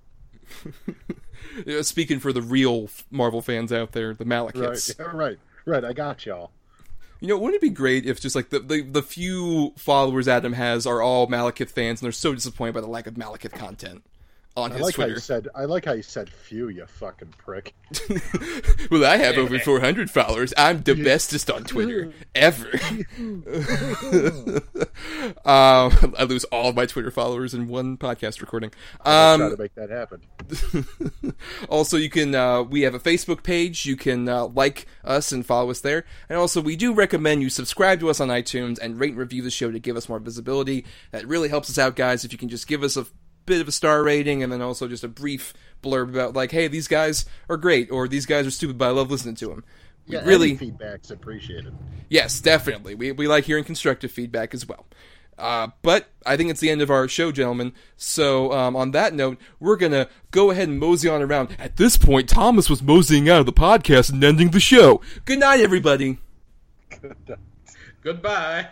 [SPEAKER 1] [LAUGHS]
[SPEAKER 2] Speaking for the real Marvel fans out there, the Malekiths.
[SPEAKER 1] right, right, right. I got y'all.
[SPEAKER 2] You know, wouldn't it be great if just like the, the the few followers Adam has are all Malekith fans, and they're so disappointed by the lack of Malekith content on
[SPEAKER 1] I
[SPEAKER 2] his
[SPEAKER 1] like how you said. I like how you said "few." You fucking prick. [LAUGHS]
[SPEAKER 2] well, I have over 400 followers. I'm the bestest on Twitter [LAUGHS] ever. [LAUGHS] um, I lose all of my Twitter followers in one podcast recording.
[SPEAKER 1] I'll try
[SPEAKER 2] Um,
[SPEAKER 1] to make that happen.
[SPEAKER 2] also, you can uh, we have a Facebook page. You can uh, like us and follow us there. And also, we do recommend you subscribe to us on iTunes and rate and review the show to give us more visibility. That really helps us out, guys. If you can just give us a bit of a star rating and then also just a brief blurb about like, hey, these guys are great or these guys are stupid, but I love listening to them. We
[SPEAKER 1] Yeah,
[SPEAKER 2] really,
[SPEAKER 1] any feedback's appreciated.
[SPEAKER 2] Yes, definitely. We, we like hearing constructive feedback as well. Uh, but I think it's the end of our show, gentlemen. So, um, on that note, we're going to go ahead and mosey on around. At this point, Thomas was moseying out of the podcast and ending the show. Good night, everybody. [LAUGHS]
[SPEAKER 4] Goodbye.